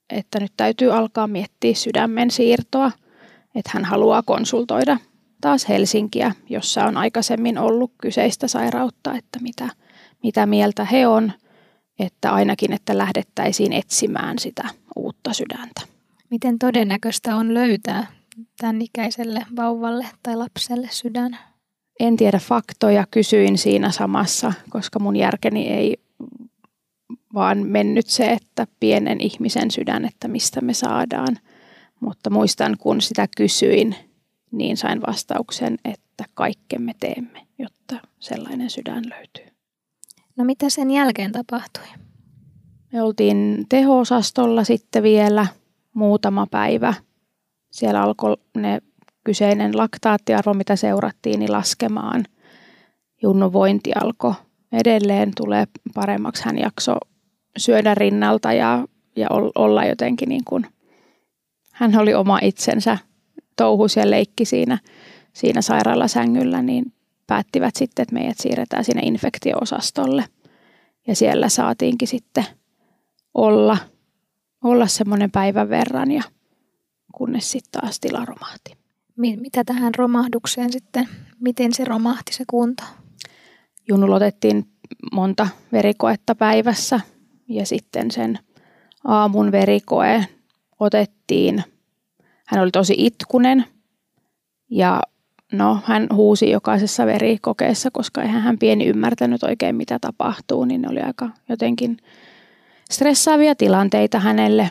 että nyt täytyy alkaa miettiä sydämen siirtoa, että hän haluaa konsultoida taas Helsinkiä, jossa on aikaisemmin ollut kyseistä sairautta, että mitä, mitä mieltä he on, että ainakin, että lähdettäisiin etsimään sitä uutta sydäntä. Miten todennäköistä on löytää tämän ikäiselle vauvalle tai lapselle sydän? En tiedä faktoja, kysyin siinä samassa, koska mun järkeni ei vaan mennyt se, että pienen ihmisen sydän, että mistä me saadaan. Mutta muistan, kun sitä kysyin, niin sain vastauksen, että kaikkemme teemme, jotta sellainen sydän löytyy. No mitä sen jälkeen tapahtui? Me oltiin teho-osastolla sitten vielä muutama päivä – siellä alkoi ne kyseinen laktaattiarvo, mitä seurattiin, niin laskemaan. Junnu vointi alkoi edelleen tulee paremmaksi. Hän jakso syödä rinnalta ja, ja olla jotenkin niin kuin, hän oli oma itsensä, touhus ja leikki siinä, siinä sairaalasängyllä, niin päättivät sitten, että meidät siirretään sinne infektioosastolle. Ja siellä saatiinkin sitten olla, olla semmoinen päivän verran ja kunnes sitten taas tila romahti. Mitä tähän romahdukseen sitten, miten se romahti se kunto? Junnulla otettiin monta verikoetta päivässä ja sitten sen aamun verikoe otettiin. Hän oli tosi itkunen ja no, hän huusi jokaisessa verikokeessa, koska eihän hän pieni ymmärtänyt oikein mitä tapahtuu, niin ne oli aika jotenkin stressaavia tilanteita hänelle.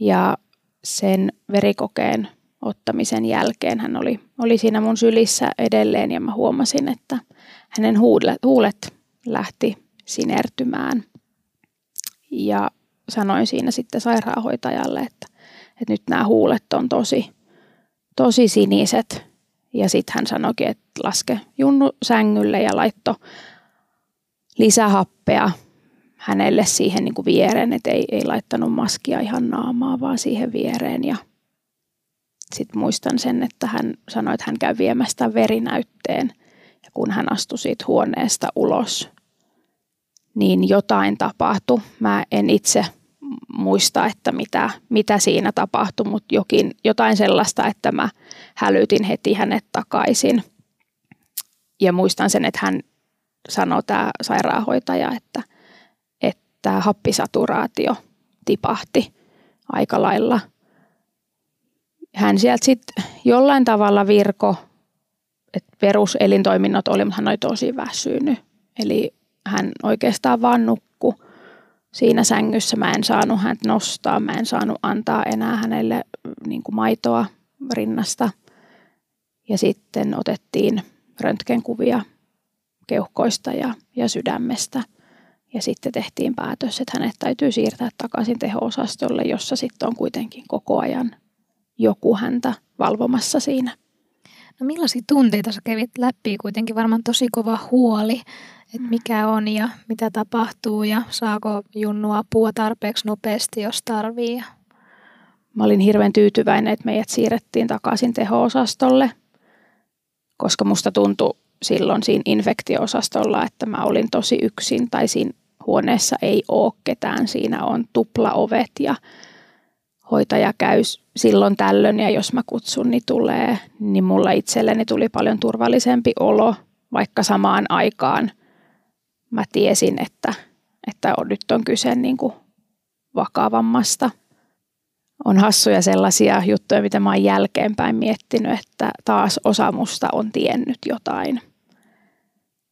Ja sen verikokeen ottamisen jälkeen hän oli, oli siinä mun sylissä edelleen ja mä huomasin, että hänen huulet, huulet lähti sinertymään. Ja sanoin siinä sitten sairaanhoitajalle, että, että nyt nämä huulet on tosi, tosi siniset. Ja sitten hän sanoikin, että laske Junnu sängylle ja laitto lisähappea hänelle siihen niin kuin viereen, että ei, ei laittanut maskia ihan naamaa, vaan siihen viereen. Ja sitten muistan sen, että hän sanoi, että hän käy viemästä verinäytteen. Ja kun hän astui siitä huoneesta ulos, niin jotain tapahtui. Mä en itse muista, että mitä, mitä siinä tapahtui, mutta jokin, jotain sellaista, että mä hälytin heti hänet takaisin. Ja muistan sen, että hän sanoi tämä sairaanhoitaja, että tämä happisaturaatio tipahti aika lailla. Hän sieltä sitten jollain tavalla virko, että peruselintoiminnot oli, mutta hän oli tosi väsynyt. Eli hän oikeastaan vaan nukku siinä sängyssä. Mä en saanut häntä nostaa, mä en saanut antaa enää hänelle niin kuin maitoa rinnasta. Ja sitten otettiin röntgenkuvia keuhkoista ja, ja sydämestä – ja sitten tehtiin päätös, että hänet täytyy siirtää takaisin teho-osastolle, jossa sitten on kuitenkin koko ajan joku häntä valvomassa siinä. No millaisia tunteita sä kävit läpi? Kuitenkin varmaan tosi kova huoli, että mikä on ja mitä tapahtuu ja saako Junnu apua tarpeeksi nopeasti, jos tarvii. Mä olin hirveän tyytyväinen, että meidät siirrettiin takaisin teho-osastolle, koska musta tuntui silloin siinä infektioosastolla, että mä olin tosi yksin tai siinä huoneessa ei ole ketään. Siinä on tuplaovet ja hoitaja käy silloin tällöin ja jos mä kutsun, niin tulee. Niin mulla itselleni tuli paljon turvallisempi olo, vaikka samaan aikaan mä tiesin, että, että nyt on kyse niin kuin vakavammasta. On hassuja sellaisia juttuja, mitä mä oon jälkeenpäin miettinyt, että taas osa musta on tiennyt jotain.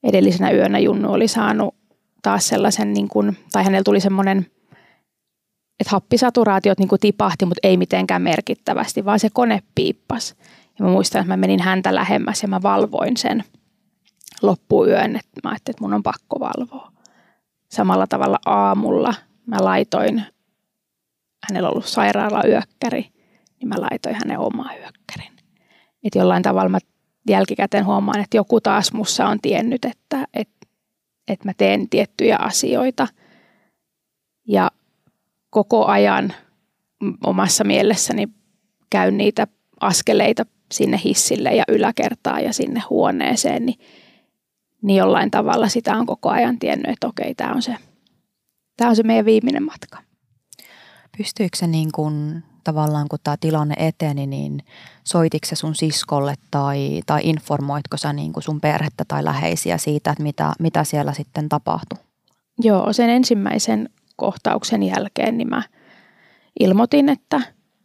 Edellisenä yönä Junnu oli saanut taas sellaisen, niin kuin, tai hänellä tuli semmoinen, että happisaturaatiot niin kuin tipahti, mutta ei mitenkään merkittävästi, vaan se kone piippas. Ja mä muistan, että mä menin häntä lähemmäs ja mä valvoin sen loppuyön, että mä ajattelin, että mun on pakko valvoa. Samalla tavalla aamulla mä laitoin, hänellä on ollut sairaalayökkäri, niin mä laitoin hänen omaa yökkärin. Että jollain tavalla mä jälkikäteen huomaan, että joku taas mussa on tiennyt, että, että että mä teen tiettyjä asioita ja koko ajan omassa mielessäni käyn niitä askeleita sinne hissille ja yläkertaan ja sinne huoneeseen, niin, niin jollain tavalla sitä on koko ajan tiennyt, että okei, tämä on se, tämä on se meidän viimeinen matka. Pystyykö se niin kuin tavallaan kun tämä tilanne eteni, niin soitiko se sun siskolle tai, tai informoitko sä niin kuin sun perhettä tai läheisiä siitä, että mitä, mitä siellä sitten tapahtui? Joo, sen ensimmäisen kohtauksen jälkeen niin mä ilmoitin, että,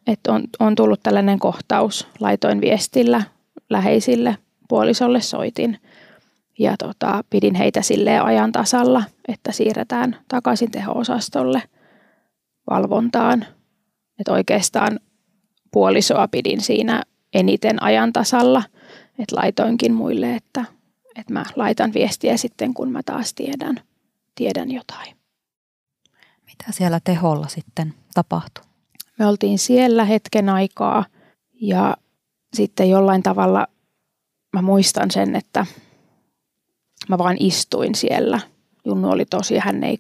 että on, on tullut tällainen kohtaus. Laitoin viestillä läheisille, puolisolle soitin ja tota, pidin heitä silleen ajan tasalla, että siirretään takaisin teho-osastolle valvontaan että oikeastaan puolisoa pidin siinä eniten ajan tasalla, että laitoinkin muille, että, että mä laitan viestiä sitten, kun mä taas tiedän, tiedän jotain. Mitä siellä teholla sitten tapahtui? Me oltiin siellä hetken aikaa ja sitten jollain tavalla mä muistan sen, että mä vaan istuin siellä. Junnu oli tosi, hän ei,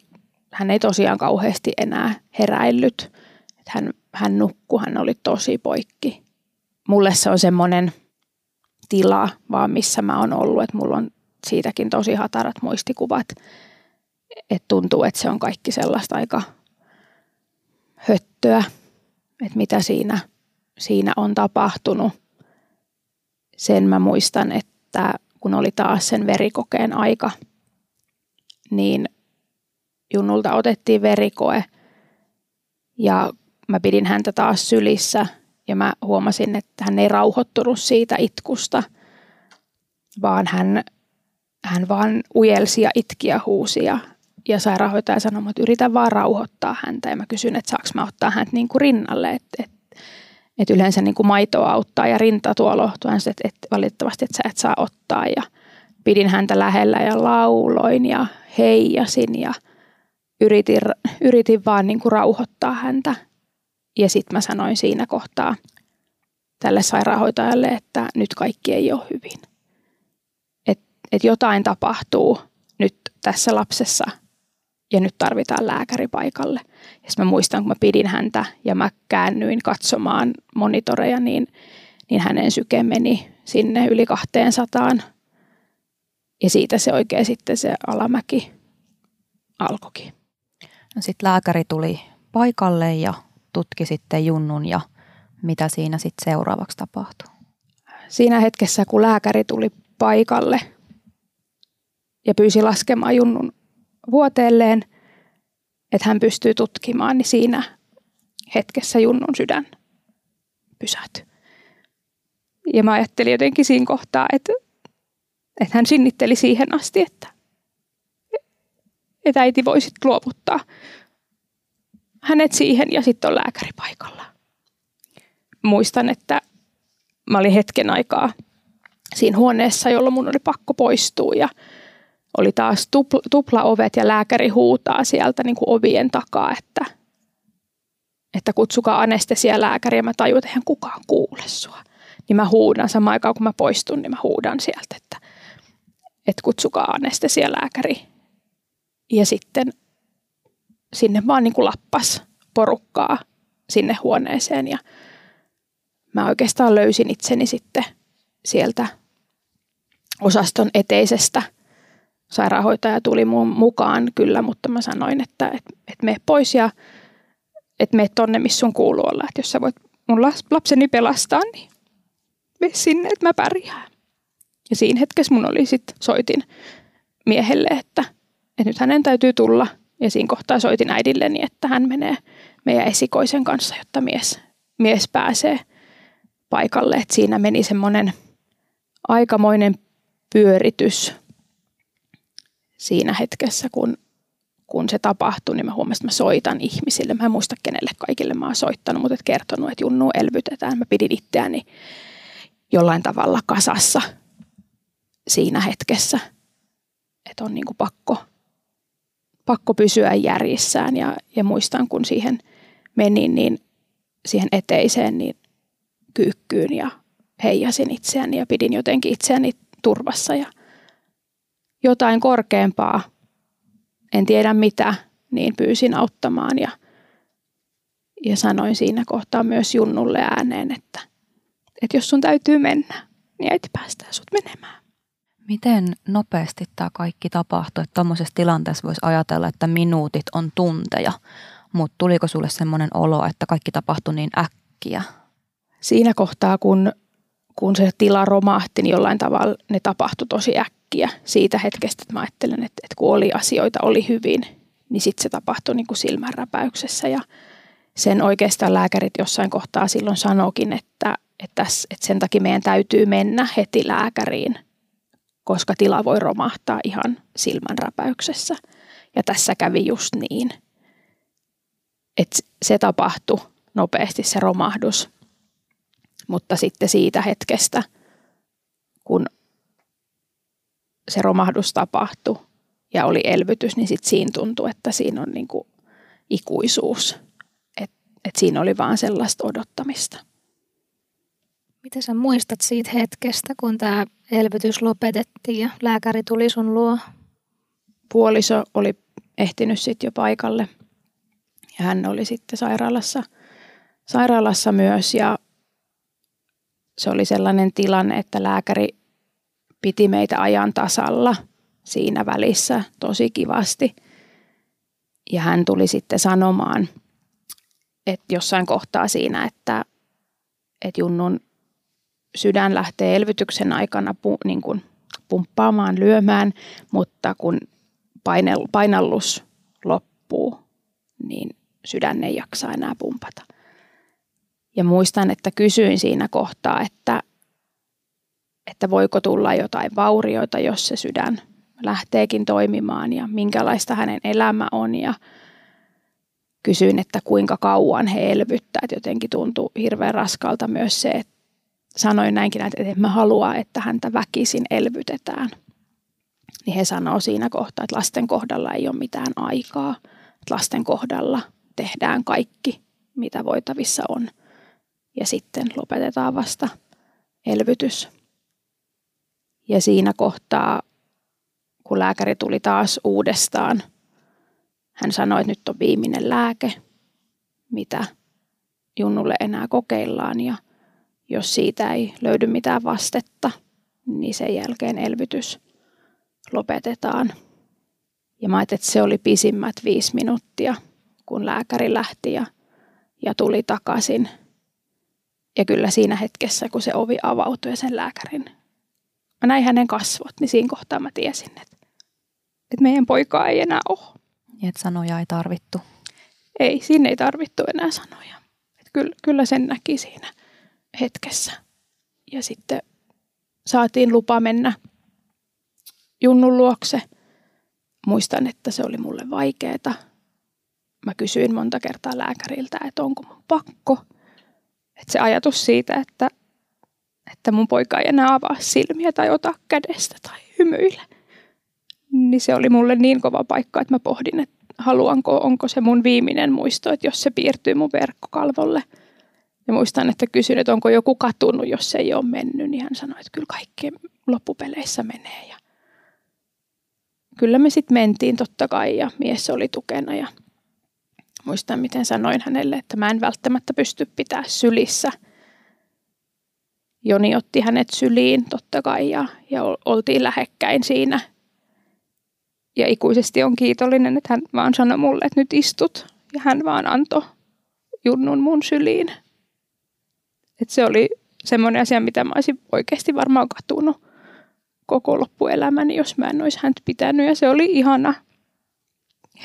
hän ei tosiaan kauheasti enää heräillyt. Että hän hän nukkui, hän oli tosi poikki. Mulle se on semmoinen tila vaan, missä mä oon ollut, että mulla on siitäkin tosi hatarat muistikuvat. Että tuntuu, että se on kaikki sellaista aika höttöä, että mitä siinä, siinä on tapahtunut. Sen mä muistan, että kun oli taas sen verikokeen aika, niin Junnulta otettiin verikoe ja mä pidin häntä taas sylissä ja mä huomasin, että hän ei rauhoittunut siitä itkusta, vaan hän, hän vaan ujelsi ja itki ja huusi ja, ja sairaanhoitaja sanoi, että yritän vaan rauhoittaa häntä. Ja mä kysyn, että saanko mä ottaa häntä niin kuin rinnalle, että, että, että yleensä niin kuin maitoa auttaa ja rinta tuo lohtuu, että, että valitettavasti että sä et saa ottaa. Ja pidin häntä lähellä ja lauloin ja heijasin ja yritin, yritin vaan niin kuin rauhoittaa häntä. Ja sitten mä sanoin siinä kohtaa tälle sairaanhoitajalle, että nyt kaikki ei ole hyvin. Että et jotain tapahtuu nyt tässä lapsessa ja nyt tarvitaan lääkäri paikalle. Ja mä muistan, kun mä pidin häntä ja mä käännyin katsomaan monitoreja, niin, niin hänen syke meni sinne yli 200. Ja siitä se oikein sitten se alamäki alkoikin. No sitten lääkäri tuli paikalle ja tutki sitten junnun ja mitä siinä sitten seuraavaksi tapahtui? Siinä hetkessä, kun lääkäri tuli paikalle ja pyysi laskemaan junnun vuoteelleen, että hän pystyy tutkimaan, niin siinä hetkessä junnun sydän pysähtyi. Ja mä ajattelin jotenkin siinä kohtaa, että, että hän sinnitteli siihen asti, että, että äiti voisi luovuttaa hänet siihen ja sitten on lääkäri paikalla. Muistan, että mä olin hetken aikaa siinä huoneessa, jolloin mun oli pakko poistua ja oli taas tupla, tuplaovet ja lääkäri huutaa sieltä niin kuin ovien takaa, että, että kutsukaa anestesialääkäriä. Mä tajuin, että eihän kukaan kuule sua. Niin mä huudan samaan aikaan, kun mä poistun, niin mä huudan sieltä, että, että kutsukaa anestesialääkäri. Ja sitten sinne vaan niin kuin lappas porukkaa sinne huoneeseen ja mä oikeastaan löysin itseni sitten sieltä osaston eteisestä sairaanhoitaja tuli mun mukaan kyllä, mutta mä sanoin, että et, et mene pois ja että mene tonne, missä sun kuuluu olla. Että jos sä voit mun lapseni pelastaa, niin mene sinne, että mä pärjään. Ja siinä hetkessä mun oli sitten, soitin miehelle, että, että nyt hänen täytyy tulla. Ja siinä kohtaa soitin äidilleni, että hän menee meidän esikoisen kanssa, jotta mies, mies pääsee paikalle. Että siinä meni semmoinen aikamoinen pyöritys siinä hetkessä, kun, kun se tapahtui, niin mä huomasin, että mä soitan ihmisille. Mä en muista kenelle kaikille mä oon soittanut, mutta et kertonut, että Junnu elvytetään. Mä pidin itseäni jollain tavalla kasassa siinä hetkessä, että on niin kuin pakko, pakko pysyä järjissään. Ja, ja muistan, kun siihen menin, niin siihen eteiseen, niin kyykkyyn ja heijasin itseäni ja pidin jotenkin itseäni turvassa ja jotain korkeampaa, en tiedä mitä, niin pyysin auttamaan ja, ja sanoin siinä kohtaa myös Junnulle ääneen, että, että jos sun täytyy mennä, niin äiti päästää sut menemään. Miten nopeasti tämä kaikki tapahtui? Että tuommoisessa tilanteessa voisi ajatella, että minuutit on tunteja, mutta tuliko sulle semmoinen olo, että kaikki tapahtui niin äkkiä? Siinä kohtaa, kun, kun se tila romahti, niin jollain tavalla ne tapahtui tosi äkkiä siitä hetkestä, että mä ajattelen, että, että kun oli asioita, oli hyvin, niin sitten se tapahtui niin kuin silmänräpäyksessä ja sen oikeastaan lääkärit jossain kohtaa silloin sanokin, että, että, että sen takia meidän täytyy mennä heti lääkäriin, koska tila voi romahtaa ihan silmänräpäyksessä. Ja tässä kävi just niin, että se tapahtui nopeasti se romahdus. Mutta sitten siitä hetkestä, kun se romahdus tapahtui ja oli elvytys, niin sitten siinä tuntui, että siinä on niin kuin ikuisuus. Että et siinä oli vaan sellaista odottamista. Mitä sä muistat siitä hetkestä, kun tämä elvytys lopetettiin ja lääkäri tuli sun luo? Puoliso oli ehtinyt sitten jo paikalle ja hän oli sitten sairaalassa, sairaalassa myös ja se oli sellainen tilanne, että lääkäri piti meitä ajan tasalla siinä välissä tosi kivasti. Ja hän tuli sitten sanomaan, että jossain kohtaa siinä, että, että Junnun sydän lähtee elvytyksen aikana pu, niin kuin pumppaamaan, lyömään, mutta kun painallus loppuu, niin sydän ei jaksa enää pumpata. Ja muistan, että kysyin siinä kohtaa, että, että voiko tulla jotain vaurioita, jos se sydän lähteekin toimimaan ja minkälaista hänen elämä on ja kysyin, että kuinka kauan he elvyttää. Jotenkin tuntuu hirveän raskalta myös se, että sanoin näinkin, että en mä halua, että häntä väkisin elvytetään. Niin he sanoo siinä kohtaa, että lasten kohdalla ei ole mitään aikaa. Että lasten kohdalla tehdään kaikki, mitä voitavissa on. Ja sitten lopetetaan vasta elvytys. Ja siinä kohtaa, kun lääkäri tuli taas uudestaan, hän sanoi, että nyt on viimeinen lääke, mitä Junnulle enää kokeillaan. Ja jos siitä ei löydy mitään vastetta, niin sen jälkeen elvytys lopetetaan. Ja mä ajattelin, että se oli pisimmät viisi minuuttia, kun lääkäri lähti ja, ja tuli takaisin. Ja kyllä siinä hetkessä, kun se ovi avautui ja sen lääkärin, mä näin hänen kasvot, niin siinä kohtaa mä tiesin, että, että meidän poikaa ei enää ole. Ja että sanoja ei tarvittu. Ei, siinä ei tarvittu enää sanoja. Että kyllä, kyllä sen näki siinä hetkessä. Ja sitten saatiin lupa mennä Junnun luokse. Muistan, että se oli mulle vaikeeta. Mä kysyin monta kertaa lääkäriltä, että onko mun pakko. Että se ajatus siitä, että, että mun poika ei enää avaa silmiä tai ota kädestä tai hymyile. Niin se oli mulle niin kova paikka, että mä pohdin, että haluanko, onko se mun viimeinen muisto, että jos se piirtyy mun verkkokalvolle – ja muistan, että kysyin, että onko joku katunut, jos se ei ole mennyt, niin hän sanoi, että kyllä kaikki loppupeleissä menee. Ja kyllä me sitten mentiin totta kai ja mies oli tukena ja muistan, miten sanoin hänelle, että mä en välttämättä pysty pitää sylissä. Joni otti hänet syliin totta kai ja, ja oltiin lähekkäin siinä. Ja ikuisesti on kiitollinen, että hän vaan sanoi mulle, että nyt istut. Ja hän vaan antoi Junnun mun syliin. Et se oli semmoinen asia, mitä mä olisin oikeasti varmaan katunut koko loppuelämäni, jos mä en olisi häntä pitänyt. Ja se oli ihana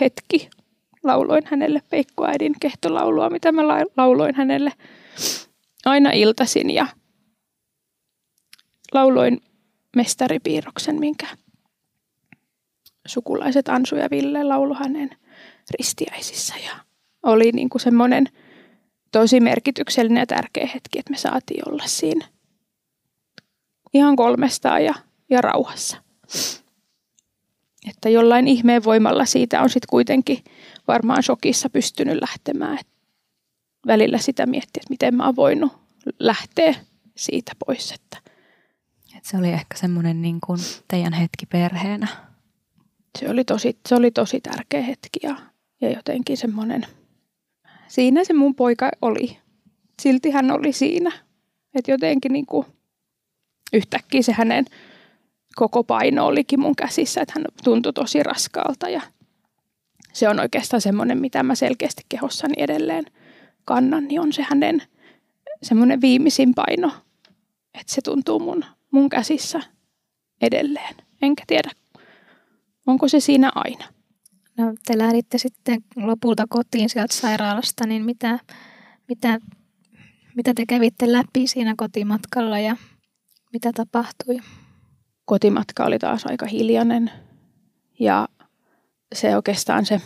hetki. Lauloin hänelle peikkoäidin kehtolaulua, mitä mä lauloin hänelle aina iltasin ja lauloin mestaripiirroksen, minkä sukulaiset Ansu ja Ville laulo hänen ristiäisissä. Ja oli niin kuin semmoinen tosi merkityksellinen ja tärkeä hetki, että me saatiin olla siinä ihan kolmestaan ja, ja rauhassa. Että jollain ihmeen voimalla siitä on sitten kuitenkin varmaan shokissa pystynyt lähtemään. Et välillä sitä miettiä, että miten mä oon voinut lähteä siitä pois. Että. Et se oli ehkä semmoinen niin kuin teidän hetki perheenä. Se oli tosi, se oli tosi tärkeä hetki ja, ja jotenkin semmoinen, siinä se mun poika oli. Silti hän oli siinä. Että jotenkin niin kuin yhtäkkiä se hänen koko paino olikin mun käsissä, että hän tuntui tosi raskaalta ja se on oikeastaan semmoinen, mitä mä selkeästi kehossani edelleen kannan, niin on se hänen semmoinen viimeisin paino, että se tuntuu mun, mun käsissä edelleen. Enkä tiedä, onko se siinä aina. No, te lähditte sitten lopulta kotiin sieltä sairaalasta, niin mitä, mitä, mitä te kävitte läpi siinä kotimatkalla ja mitä tapahtui? Kotimatka oli taas aika hiljainen ja se oikeastaan se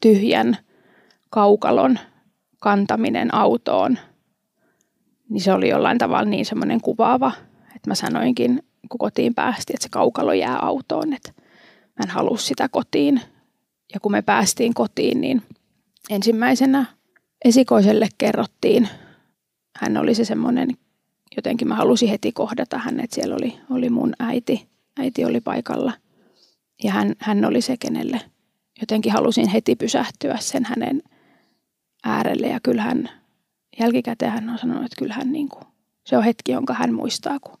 tyhjän kaukalon kantaminen autoon, niin se oli jollain tavalla niin semmoinen kuvaava, että mä sanoinkin, kun kotiin päästiin, että se kaukalo jää autoon, että mä en halua sitä kotiin. Ja kun me päästiin kotiin, niin ensimmäisenä esikoiselle kerrottiin, hän oli se semmoinen, jotenkin mä halusin heti kohdata hänet, siellä oli, oli mun äiti, äiti oli paikalla – ja hän, hän oli se, kenelle jotenkin halusin heti pysähtyä sen hänen äärelle. Ja kyllähän jälkikäteen hän on sanonut, että kyllähän niin kuin, se on hetki, jonka hän muistaa, kun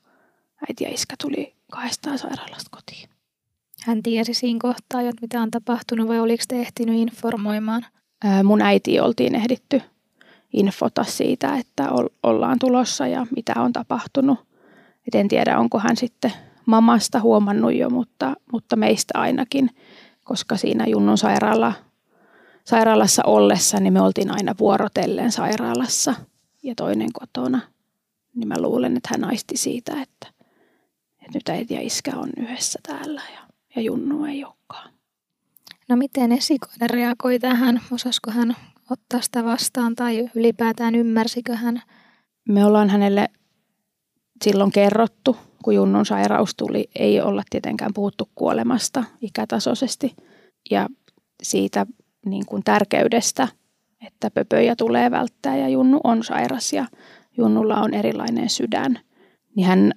äiti ja iskä tuli kahdestaan sairaalasta kotiin. Hän tiesi siinä kohtaa että mitä on tapahtunut vai oliko te ehtinyt informoimaan? Ää, mun äiti oltiin ehditty infota siitä, että ollaan tulossa ja mitä on tapahtunut. Et en tiedä, onko hän sitten mamasta huomannut jo, mutta, mutta meistä ainakin, koska siinä Junnun sairaala, sairaalassa ollessa, niin me oltiin aina vuorotellen sairaalassa ja toinen kotona. Niin mä luulen, että hän aisti siitä, että, että nyt äiti ja iskä on yhdessä täällä ja, ja Junnu ei olekaan. No miten esikoinen reagoi tähän? Osasko hän ottaa sitä vastaan tai ylipäätään ymmärsikö hän? Me ollaan hänelle silloin kerrottu kun Junnun sairaus tuli, ei olla tietenkään puhuttu kuolemasta ikätasoisesti ja siitä niin kuin tärkeydestä, että pöpöjä tulee välttää ja Junnu on sairas ja Junnulla on erilainen sydän, niin hän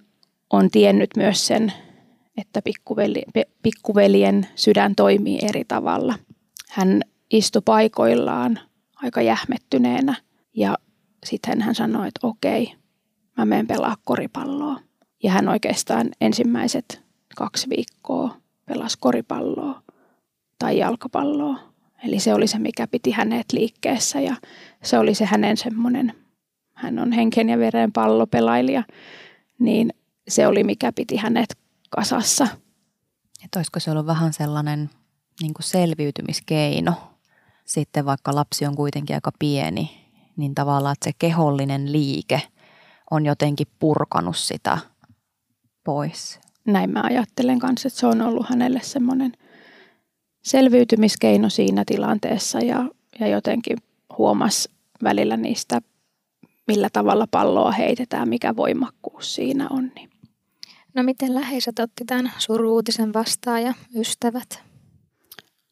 on tiennyt myös sen, että pikkuveli, pikkuveljen sydän toimii eri tavalla. Hän istui paikoillaan aika jähmettyneenä ja sitten hän sanoi, että okei, mä menen pelaa koripalloa. Ja hän oikeastaan ensimmäiset kaksi viikkoa pelasi koripalloa tai jalkapalloa. Eli se oli se, mikä piti hänet liikkeessä ja se oli se hänen semmoinen, hän on henken ja veren pallopelailija, niin se oli mikä piti hänet kasassa. Että olisiko se ollut vähän sellainen niin kuin selviytymiskeino, sitten vaikka lapsi on kuitenkin aika pieni, niin tavallaan että se kehollinen liike on jotenkin purkanut sitä pois. Näin mä ajattelen kanssa, että se on ollut hänelle semmoinen selviytymiskeino siinä tilanteessa ja, ja jotenkin huomas välillä niistä, millä tavalla palloa heitetään, mikä voimakkuus siinä on. Niin. No miten läheiset otti tämän suruutisen vastaan ja ystävät?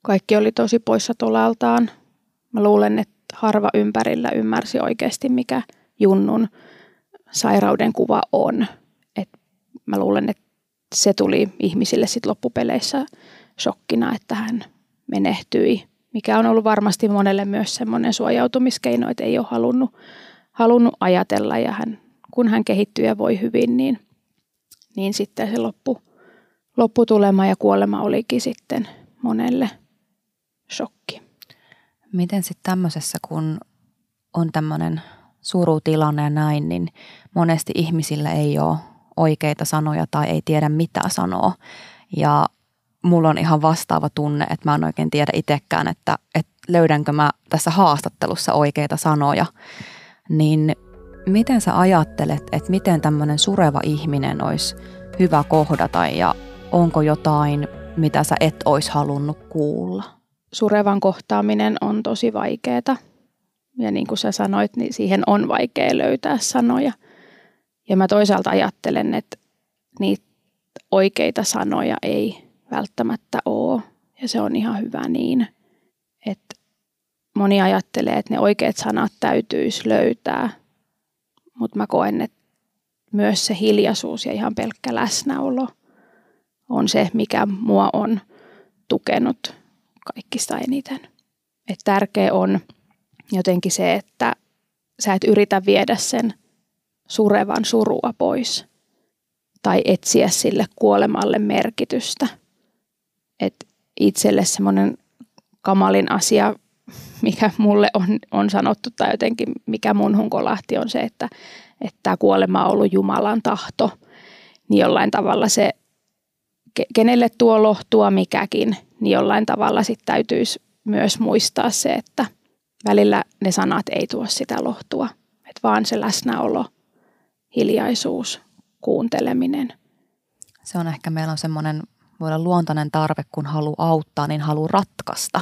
Kaikki oli tosi poissa tolaltaan. Mä luulen, että harva ympärillä ymmärsi oikeasti, mikä Junnun sairauden kuva on mä luulen, että se tuli ihmisille sitten loppupeleissä shokkina, että hän menehtyi, mikä on ollut varmasti monelle myös semmoinen suojautumiskeino, että ei ole halunnut, halunnut ajatella ja hän kun hän kehittyy ja voi hyvin, niin, niin sitten se loppu, lopputulema ja kuolema olikin sitten monelle shokki. Miten sitten tämmöisessä, kun on tämmöinen surutilanne ja näin, niin monesti ihmisillä ei ole oikeita sanoja tai ei tiedä mitä sanoa. Ja mulla on ihan vastaava tunne, että mä en oikein tiedä itsekään, että, että löydänkö mä tässä haastattelussa oikeita sanoja. Niin miten sä ajattelet, että miten tämmöinen sureva ihminen olisi hyvä kohdata ja onko jotain, mitä sä et olisi halunnut kuulla? Surevan kohtaaminen on tosi vaikeaa. Ja niin kuin sä sanoit, niin siihen on vaikea löytää sanoja. Ja mä toisaalta ajattelen, että niitä oikeita sanoja ei välttämättä ole. Ja se on ihan hyvä niin. Että moni ajattelee, että ne oikeat sanat täytyisi löytää. Mutta mä koen, että myös se hiljaisuus ja ihan pelkkä läsnäolo on se, mikä mua on tukenut kaikista eniten. Et tärkeä on jotenkin se, että sä et yritä viedä sen surevan surua pois tai etsiä sille kuolemalle merkitystä. Et itselle semmoinen kamalin asia, mikä mulle on, on sanottu tai jotenkin mikä mun kolahti on se, että että kuolema on ollut Jumalan tahto, niin jollain tavalla se, kenelle tuo lohtua mikäkin, niin jollain tavalla sitten täytyisi myös muistaa se, että välillä ne sanat ei tuo sitä lohtua, että vaan se läsnäolo, hiljaisuus, kuunteleminen. Se on ehkä meillä on semmoinen voi olla luontainen tarve, kun haluaa auttaa, niin haluaa ratkaista.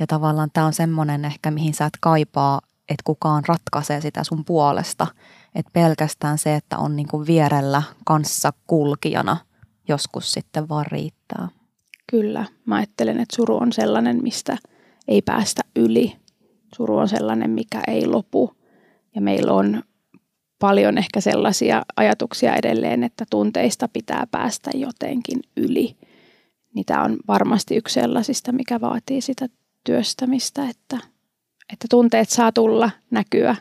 Ja tavallaan tämä on semmoinen ehkä, mihin sä et kaipaa, että kukaan ratkaisee sitä sun puolesta. Että pelkästään se, että on niin kuin vierellä kanssa kulkijana joskus sitten vaan riittää. Kyllä. Mä ajattelen, että suru on sellainen, mistä ei päästä yli. Suru on sellainen, mikä ei lopu. Ja meillä on paljon ehkä sellaisia ajatuksia edelleen, että tunteista pitää päästä jotenkin yli. Tämä on varmasti yksi sellaisista, mikä vaatii sitä työstämistä, että, että tunteet saa tulla, näkyä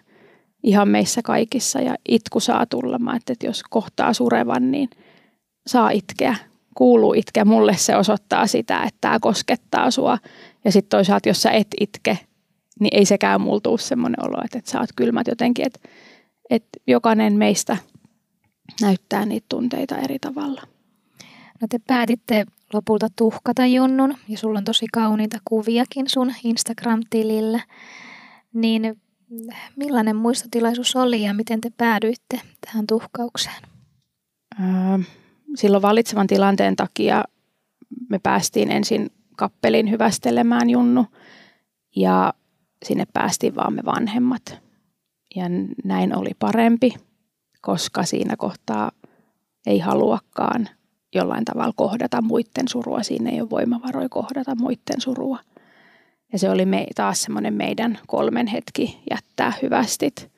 ihan meissä kaikissa ja itku saa tulla. Mä että jos kohtaa surevan, niin saa itkeä, kuuluu itkeä. Mulle se osoittaa sitä, että tämä koskettaa sua. Ja sitten toisaalta, jos sä et itke, niin ei sekään mulla tuu semmoinen olo, että, että sä oot kylmät jotenkin, että, että jokainen meistä näyttää niitä tunteita eri tavalla. No te päätitte lopulta tuhkata Junnun ja sulla on tosi kauniita kuviakin sun Instagram-tilillä. Niin millainen muistotilaisuus oli ja miten te päädyitte tähän tuhkaukseen? Silloin valitsevan tilanteen takia me päästiin ensin kappelin hyvästelemään Junnu ja sinne päästiin vaan me vanhemmat. Ja näin oli parempi, koska siinä kohtaa ei haluakaan jollain tavalla kohdata muiden surua. Siinä ei ole voimavaroja kohdata muiden surua – ja se oli me, taas semmoinen meidän kolmen hetki jättää hyvästit.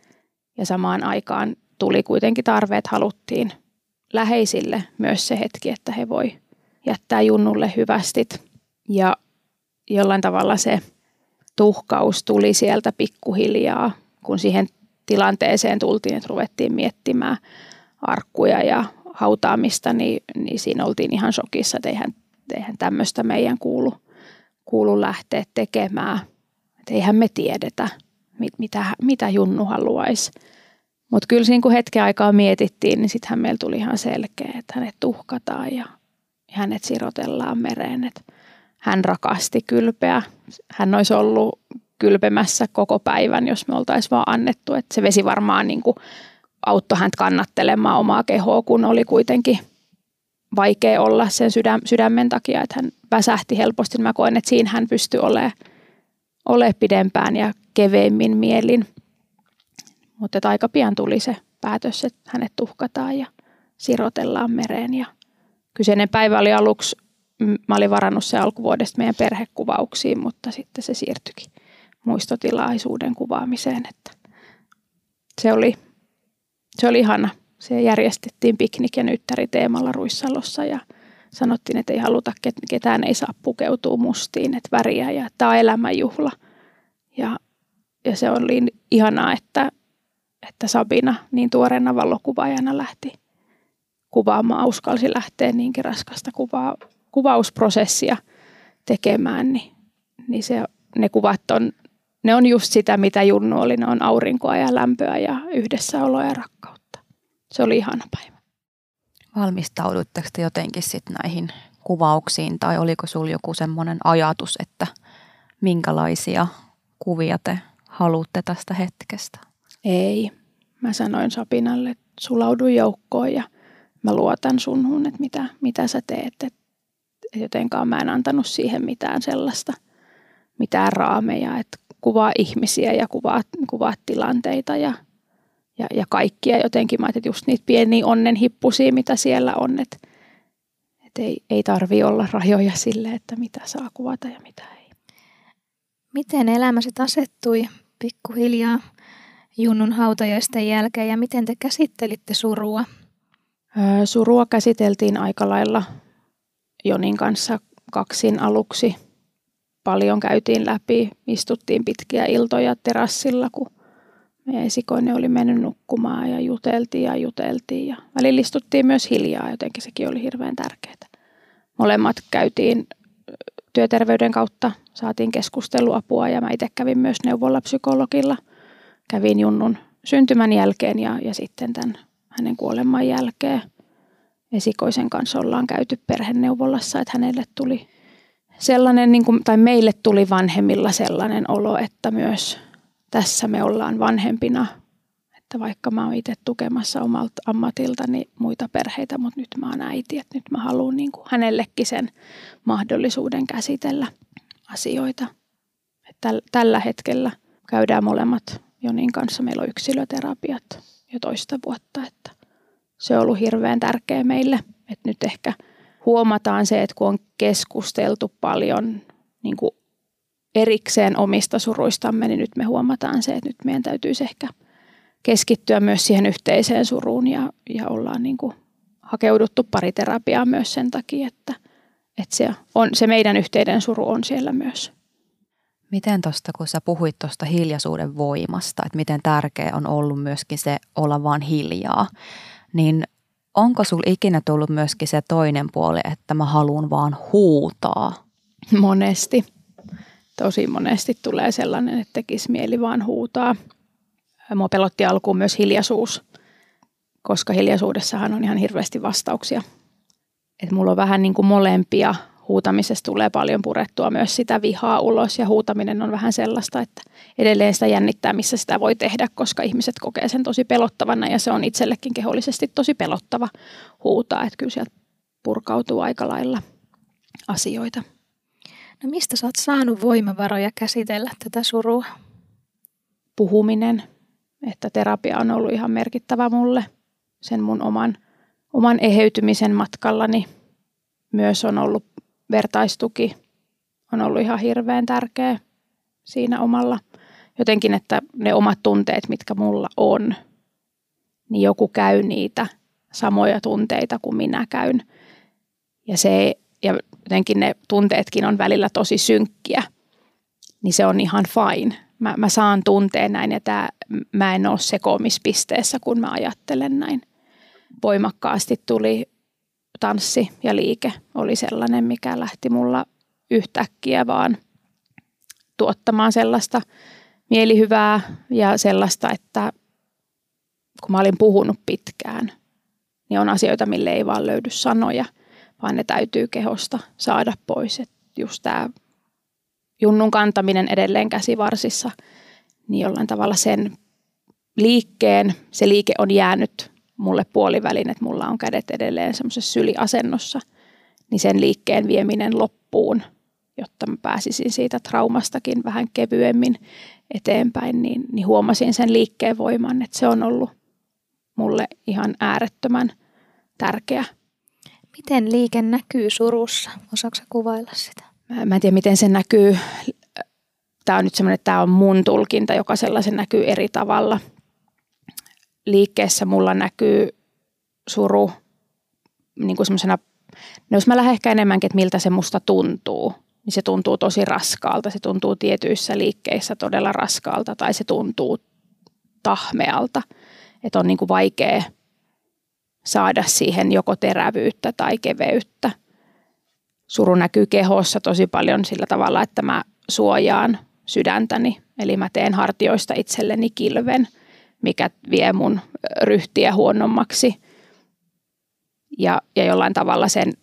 Ja samaan aikaan tuli kuitenkin tarve, että haluttiin läheisille myös se hetki, että he voi jättää Junnulle hyvästit. Ja jollain tavalla se tuhkaus tuli sieltä pikkuhiljaa, kun siihen tilanteeseen tultiin, että ruvettiin miettimään arkkuja ja hautaamista, niin, niin siinä oltiin ihan shokissa, että eihän, eihän tämmöistä meidän kuulu kuulu lähteä tekemään. Et eihän me tiedetä, mit, mitä, mitä Junnu haluaisi. Mutta kyllä siinä kun hetken aikaa mietittiin, niin sittenhän meillä tuli ihan selkeä, että hänet tuhkataan ja hänet sirotellaan mereen. Et hän rakasti kylpeä. Hän olisi ollut kylpemässä koko päivän, jos me oltaisiin vaan annettu. Et se vesi varmaan niin kuin auttoi häntä kannattelemaan omaa kehoa, kun oli kuitenkin vaikea olla sen sydäm, sydämen takia, että hän väsähti helposti. Mä koen, että siinä hän pystyi olemaan ole pidempään ja keveimmin mielin. Mutta aika pian tuli se päätös, että hänet tuhkataan ja sirotellaan mereen. Ja kyseinen päivä oli aluksi, mä olin varannut se alkuvuodesta meidän perhekuvauksiin, mutta sitten se siirtyikin muistotilaisuuden kuvaamiseen. Että se, oli, se oli ihana. Se järjestettiin piknik- ja nyttäriteemalla Ruissalossa ja – sanottiin, että ei haluta, ketään ei saa pukeutua mustiin, että väriä ja tämä on elämänjuhla. Ja, ja se oli ihanaa, että, että Sabina niin tuoreena valokuvaajana lähti kuvaamaan, uskalsi lähteä niinkin raskasta kuva, kuvausprosessia tekemään, niin, niin se, ne kuvat on, ne on just sitä, mitä Junnu oli. Ne on aurinkoa ja lämpöä ja yhdessäoloa ja rakkautta. Se oli ihana päivä. Valmistaudutteko te jotenkin sitten näihin kuvauksiin tai oliko sinulla joku semmoinen ajatus, että minkälaisia kuvia te haluatte tästä hetkestä? Ei. Mä sanoin Sapinalle, että sulaudu joukkoon ja mä luotan sunhun, että mitä, mitä sä teet. Et jotenkaan mä en antanut siihen mitään sellaista, mitään raameja, että kuvaa ihmisiä ja kuvaa, kuvaa tilanteita ja, ja, ja kaikkia jotenkin. Mä että just niitä pieniä onnenhippusia, mitä siellä on, että, että ei, ei tarvi olla rajoja sille, että mitä saa kuvata ja mitä ei. Miten elämäsi asettui pikkuhiljaa Junnun hautajaisten jälkeen ja miten te käsittelitte surua? Surua käsiteltiin aika lailla Jonin kanssa kaksin aluksi. Paljon käytiin läpi, istuttiin pitkiä iltoja terassilla, kun meidän esikoinen oli mennyt nukkumaan ja juteltiin ja juteltiin. Ja välillä istuttiin myös hiljaa, jotenkin sekin oli hirveän tärkeää. Molemmat käytiin työterveyden kautta, saatiin keskusteluapua ja mä itse kävin myös neuvolapsykologilla. Kävin Junnun syntymän jälkeen ja, ja sitten tämän hänen kuoleman jälkeen esikoisen kanssa ollaan käyty perheneuvolassa, että hänelle tuli sellainen, niin kuin, tai meille tuli vanhemmilla sellainen olo, että myös tässä me ollaan vanhempina, että vaikka mä oon itse tukemassa omalta ammatiltani muita perheitä, mutta nyt mä oon äiti, että nyt mä haluan niin kuin hänellekin sen mahdollisuuden käsitellä asioita. Että tällä hetkellä käydään molemmat Jonin kanssa, meillä on yksilöterapiat jo toista vuotta, että se on ollut hirveän tärkeä meille. Että nyt ehkä huomataan se, että kun on keskusteltu paljon niin kuin erikseen omista suruistamme, niin nyt me huomataan se, että nyt meidän täytyisi ehkä keskittyä myös siihen yhteiseen suruun ja, ja ollaan niin kuin hakeuduttu pariterapiaa myös sen takia, että, että se, on, se meidän yhteinen suru on siellä myös. Miten tuosta, kun sä puhuit tuosta hiljaisuuden voimasta, että miten tärkeä on ollut myöskin se olla vaan hiljaa, niin onko sul ikinä tullut myöskin se toinen puoli, että mä haluan vaan huutaa? Monesti. Tosi monesti tulee sellainen, että tekisi mieli vaan huutaa. Mua pelotti alkuun myös hiljaisuus, koska hiljaisuudessahan on ihan hirveästi vastauksia. Että mulla on vähän niin kuin molempia huutamisesta tulee paljon purettua myös sitä vihaa ulos ja huutaminen on vähän sellaista, että edelleen sitä jännittää, missä sitä voi tehdä, koska ihmiset kokee sen tosi pelottavana ja se on itsellekin kehollisesti tosi pelottava huutaa, että kyllä sieltä purkautuu aika lailla asioita. No mistä sä oot saanut voimavaroja käsitellä tätä surua? Puhuminen, että terapia on ollut ihan merkittävä mulle sen mun oman, oman eheytymisen matkallani. Myös on ollut vertaistuki on ollut ihan hirveän tärkeä siinä omalla. Jotenkin, että ne omat tunteet, mitkä mulla on, niin joku käy niitä samoja tunteita kuin minä käyn. Ja, se, ja jotenkin ne tunteetkin on välillä tosi synkkiä, niin se on ihan fine. Mä, mä saan tunteen näin ja tää, mä en ole sekoamispisteessä, kun mä ajattelen näin. Voimakkaasti tuli tanssi ja liike oli sellainen, mikä lähti mulla yhtäkkiä vaan tuottamaan sellaista mielihyvää ja sellaista, että kun mä olin puhunut pitkään, niin on asioita, mille ei vaan löydy sanoja, vaan ne täytyy kehosta saada pois. Et just tämä junnun kantaminen edelleen käsivarsissa, niin jollain tavalla sen liikkeen, se liike on jäänyt mulle puolivälin, että mulla on kädet edelleen semmoisessa syliasennossa, niin sen liikkeen vieminen loppuun, jotta mä pääsisin siitä traumastakin vähän kevyemmin eteenpäin, niin, niin huomasin sen liikkeen voiman, että se on ollut mulle ihan äärettömän tärkeä. Miten liike näkyy surussa? Osaatko kuvailla sitä? Mä, mä en tiedä, miten se näkyy. Tämä on nyt semmoinen, että tämä on mun tulkinta, joka sellaisen näkyy eri tavalla – liikkeessä mulla näkyy suru niin kuin semmoisena, no jos mä lähden ehkä enemmänkin, että miltä se musta tuntuu, niin se tuntuu tosi raskaalta. Se tuntuu tietyissä liikkeissä todella raskaalta tai se tuntuu tahmealta, että on niin kuin vaikea saada siihen joko terävyyttä tai keveyttä. Suru näkyy kehossa tosi paljon sillä tavalla, että mä suojaan sydäntäni, eli mä teen hartioista itselleni kilven, mikä vie mun ryhtiä huonommaksi. Ja, ja jollain tavalla sen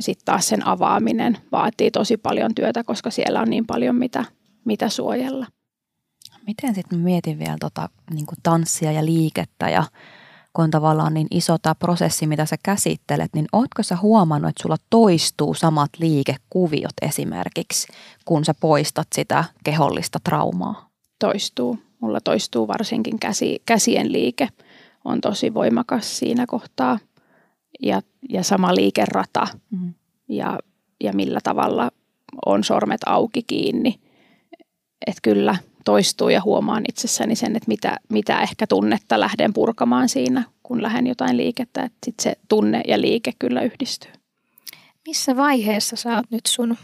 sitten taas sen avaaminen vaatii tosi paljon työtä, koska siellä on niin paljon mitä, mitä suojella. Miten sitten mietin vielä tota, niin tanssia ja liikettä ja kun on tavallaan niin iso tämä prosessi, mitä sä käsittelet, niin ootko sä huomannut, että sulla toistuu samat liikekuviot esimerkiksi, kun sä poistat sitä kehollista traumaa? Toistuu. Mulla toistuu varsinkin käsi, käsien liike on tosi voimakas siinä kohtaa ja, ja sama liikerata mm. ja, ja millä tavalla on sormet auki kiinni. Että kyllä toistuu ja huomaan itsessäni sen, että mitä, mitä ehkä tunnetta lähden purkamaan siinä, kun lähden jotain liikettä. Että sit se tunne ja liike kyllä yhdistyy. Missä vaiheessa sä oot nyt sun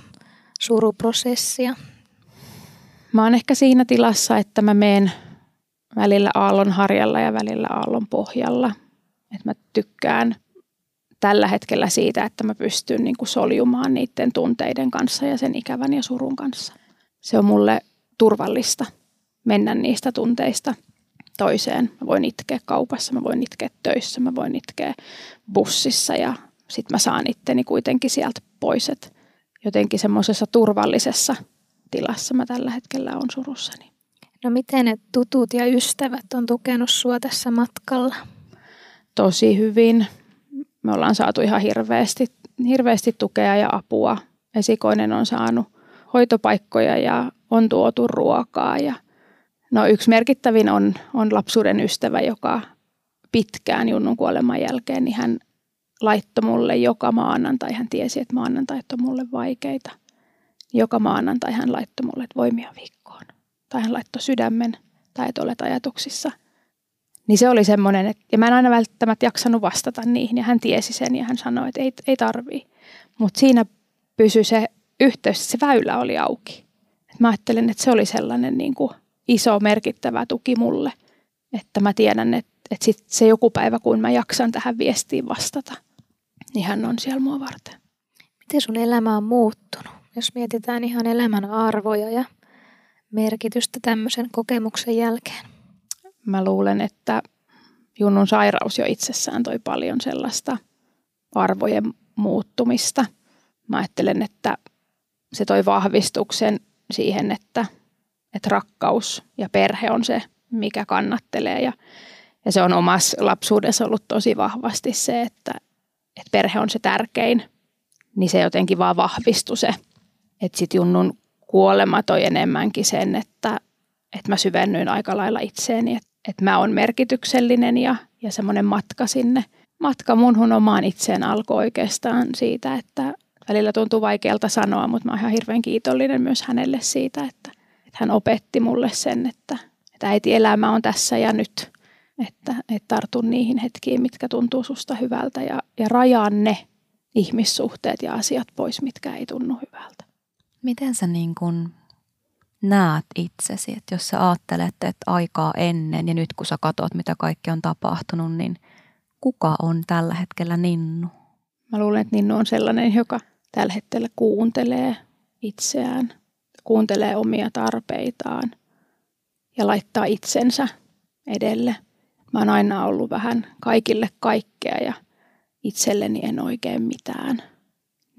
suruprosessia? Mä oon ehkä siinä tilassa, että mä meen välillä aallon harjalla ja välillä aallon pohjalla. Että mä tykkään tällä hetkellä siitä, että mä pystyn niin kuin soljumaan niiden tunteiden kanssa ja sen ikävän ja surun kanssa. Se on mulle turvallista mennä niistä tunteista toiseen. Mä voin itkeä kaupassa, mä voin itkeä töissä, mä voin itkeä bussissa ja sitten mä saan itteni kuitenkin sieltä pois. Et jotenkin semmoisessa turvallisessa tilassa mä tällä hetkellä on surussani. No miten ne tutut ja ystävät on tukenut sua tässä matkalla? Tosi hyvin. Me ollaan saatu ihan hirveästi, hirveästi tukea ja apua. Esikoinen on saanut hoitopaikkoja ja on tuotu ruokaa. Ja no yksi merkittävin on, on lapsuuden ystävä, joka pitkään Junnun kuoleman jälkeen, niin hän laittoi mulle joka maanantai, hän tiesi, että maanantait on mulle vaikeita. Joka maanantai hän laittoi mulle, voimia viikkoon. Tai hän laittoi sydämen, tai että olet ajatuksissa. Niin se oli semmoinen, että, ja mä en aina välttämättä jaksanut vastata niihin, ja hän tiesi sen, ja hän sanoi, että ei, ei tarvii. Mutta siinä pysyi se yhteys, se väylä oli auki. Et mä ajattelen, että se oli sellainen niin kuin iso merkittävä tuki mulle, että mä tiedän, että, että sit se joku päivä, kun mä jaksan tähän viestiin vastata, niin hän on siellä mua varten. Miten sun elämä on muuttunut, jos mietitään ihan elämän arvoja ja merkitystä tämmöisen kokemuksen jälkeen? Mä luulen, että Junnun sairaus jo itsessään toi paljon sellaista arvojen muuttumista. Mä ajattelen, että se toi vahvistuksen siihen, että, että rakkaus ja perhe on se, mikä kannattelee. Ja, ja se on omassa lapsuudessa ollut tosi vahvasti se, että, että perhe on se tärkein. Niin se jotenkin vaan vahvistui se. Että sitten Junnun kuolema toi enemmänkin sen, että, että mä syvennyin aika lailla itseeni. Että, että mä oon merkityksellinen ja, ja semmoinen matka sinne. Matka munhun omaan itseen alkoi oikeastaan siitä, että välillä tuntuu vaikealta sanoa, mutta mä oon ihan hirveän kiitollinen myös hänelle siitä, että, että hän opetti mulle sen, että, että äiti elämä on tässä ja nyt. Että, että tartun niihin hetkiin, mitkä tuntuu susta hyvältä ja, ja rajaan ne ihmissuhteet ja asiat pois, mitkä ei tunnu hyvältä. Miten sä niin kun näet itsesi, että jos sä ajattelet, että aikaa ennen ja nyt kun sä katsot, mitä kaikki on tapahtunut, niin kuka on tällä hetkellä Ninnu? Mä luulen, että Ninnu on sellainen, joka tällä hetkellä kuuntelee itseään, kuuntelee omia tarpeitaan ja laittaa itsensä edelle. Mä oon aina ollut vähän kaikille kaikkea ja itselleni en oikein mitään.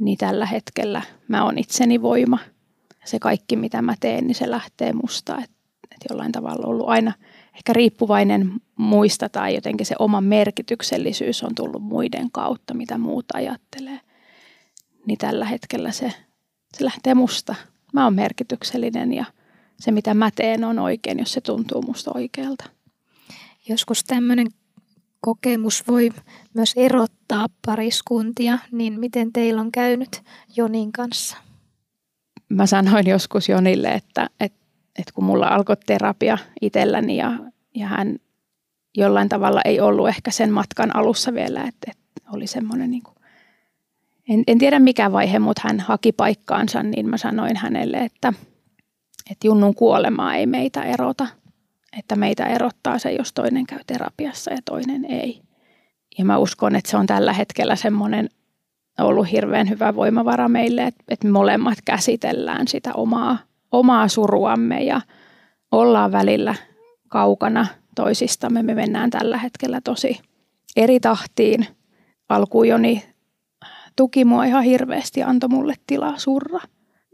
Niin tällä hetkellä mä oon itseni voima. Se kaikki mitä mä teen, niin se lähtee musta. Että et jollain tavalla ollut aina ehkä riippuvainen muista tai jotenkin se oma merkityksellisyys on tullut muiden kautta, mitä muut ajattelee niin tällä hetkellä se, se lähtee musta. Mä oon merkityksellinen ja se mitä mä teen on oikein, jos se tuntuu musta oikealta. Joskus tämmöinen kokemus voi myös erottaa pariskuntia, niin miten teillä on käynyt Jonin kanssa? Mä sanoin joskus Jonille, että, että, että kun mulla alkoi terapia itselläni ja, ja hän jollain tavalla ei ollut ehkä sen matkan alussa vielä, että, että oli semmoinen niin kuin en, en tiedä mikä vaihe, mutta hän haki paikkaansa, niin mä sanoin hänelle, että, että Junnun kuolemaa ei meitä erota. Että meitä erottaa se, jos toinen käy terapiassa ja toinen ei. Ja mä uskon, että se on tällä hetkellä semmoinen ollut hirveän hyvä voimavara meille, että, me molemmat käsitellään sitä omaa, omaa suruamme ja ollaan välillä kaukana toisistamme. Me mennään tällä hetkellä tosi eri tahtiin. Alkujoni tuki mua ihan hirveästi antoi mulle tilaa surra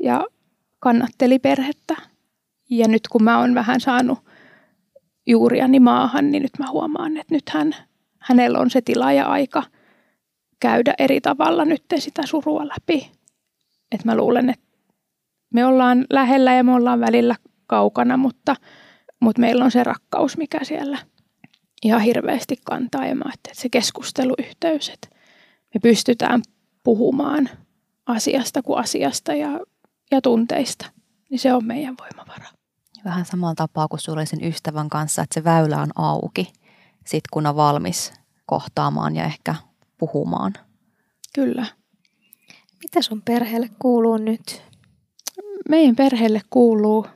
ja kannatteli perhettä. Ja nyt kun mä oon vähän saanut juuriani maahan, niin nyt mä huomaan, että nyt hän, hänellä on se tila ja aika käydä eri tavalla nyt sitä surua läpi. Et mä luulen, että me ollaan lähellä ja me ollaan välillä kaukana, mutta, mutta meillä on se rakkaus, mikä siellä ihan hirveästi kantaa. Ja mä että se keskusteluyhteys, että me pystytään puhumaan asiasta kuin asiasta ja, ja tunteista, niin se on meidän voimavara. Vähän samalla tapaa kuin sulla sen ystävän kanssa, että se väylä on auki, sit kun on valmis kohtaamaan ja ehkä puhumaan. Kyllä. Mitä sun perheelle kuuluu nyt? Meidän perheelle kuuluu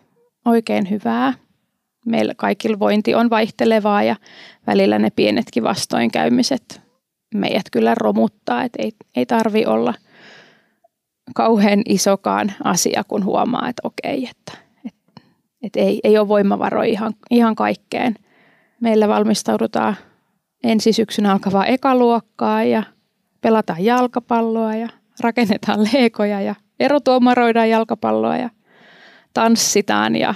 oikein hyvää. Meillä kaikilla vointi on vaihtelevaa ja välillä ne pienetkin vastoinkäymiset meidät kyllä romuttaa, että ei, ei tarvi olla kauhean isokaan asia, kun huomaa, että okei, että, että ei, ei ole voimavaroja ihan, ihan kaikkeen. Meillä valmistaudutaan ensi syksynä alkavaa ekaluokkaa ja pelataan jalkapalloa ja rakennetaan leekoja ja erotuomaroidaan jalkapalloa ja tanssitaan ja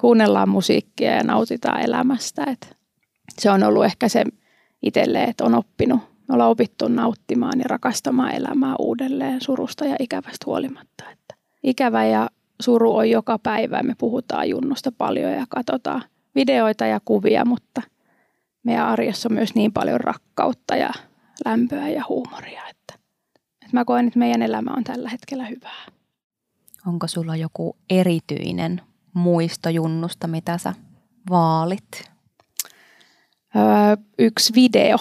kuunnellaan musiikkia ja nautitaan elämästä. Et se on ollut ehkä se itselleen, että on oppinut, me ollaan opittu nauttimaan ja rakastamaan elämää uudelleen surusta ja ikävästä huolimatta. Että ikävä ja suru on joka päivä. Me puhutaan junnosta paljon ja katsotaan videoita ja kuvia, mutta meidän arjessa on myös niin paljon rakkautta ja lämpöä ja huumoria, että, että mä koen, että meidän elämä on tällä hetkellä hyvää. Onko sulla joku erityinen muisto junnusta, mitä sä vaalit? Öö, yksi video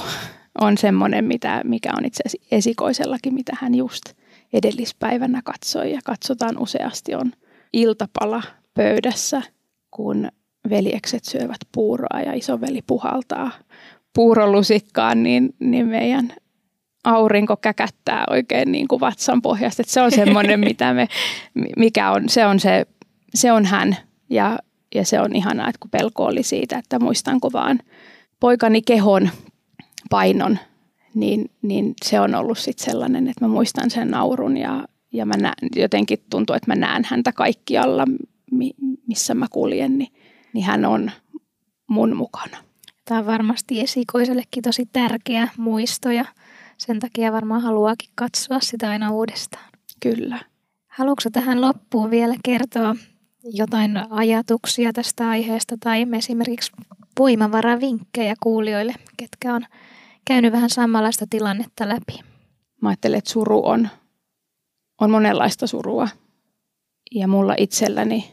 on semmoinen, mitä, mikä on itse asiassa esikoisellakin, mitä hän just edellispäivänä katsoi ja katsotaan useasti on iltapala pöydässä, kun veljekset syövät puuroa ja isoveli puhaltaa puurolusikkaan, niin, niin meidän aurinko käkättää oikein niin kuin vatsan pohjasta. Että se on semmoinen, mitä me, mikä on, se on, se, se on hän. Ja, ja se on ihanaa, että kun pelko oli siitä, että muistanko vaan poikani kehon painon, niin, niin se on ollut sitten sellainen, että mä muistan sen naurun ja, ja mä näen, jotenkin tuntuu, että mä näen häntä kaikkialla, missä mä kuljen, niin, niin hän on mun mukana. Tämä on varmasti esikoisellekin tosi tärkeä muisto ja sen takia varmaan haluaakin katsoa sitä aina uudestaan. Kyllä. Haluatko tähän loppuun vielä kertoa jotain ajatuksia tästä aiheesta tai esimerkiksi voimavaravinkkejä kuulijoille, ketkä on käynyt vähän samanlaista tilannetta läpi? Mä ajattelen, että suru on, on monenlaista surua. Ja mulla itselläni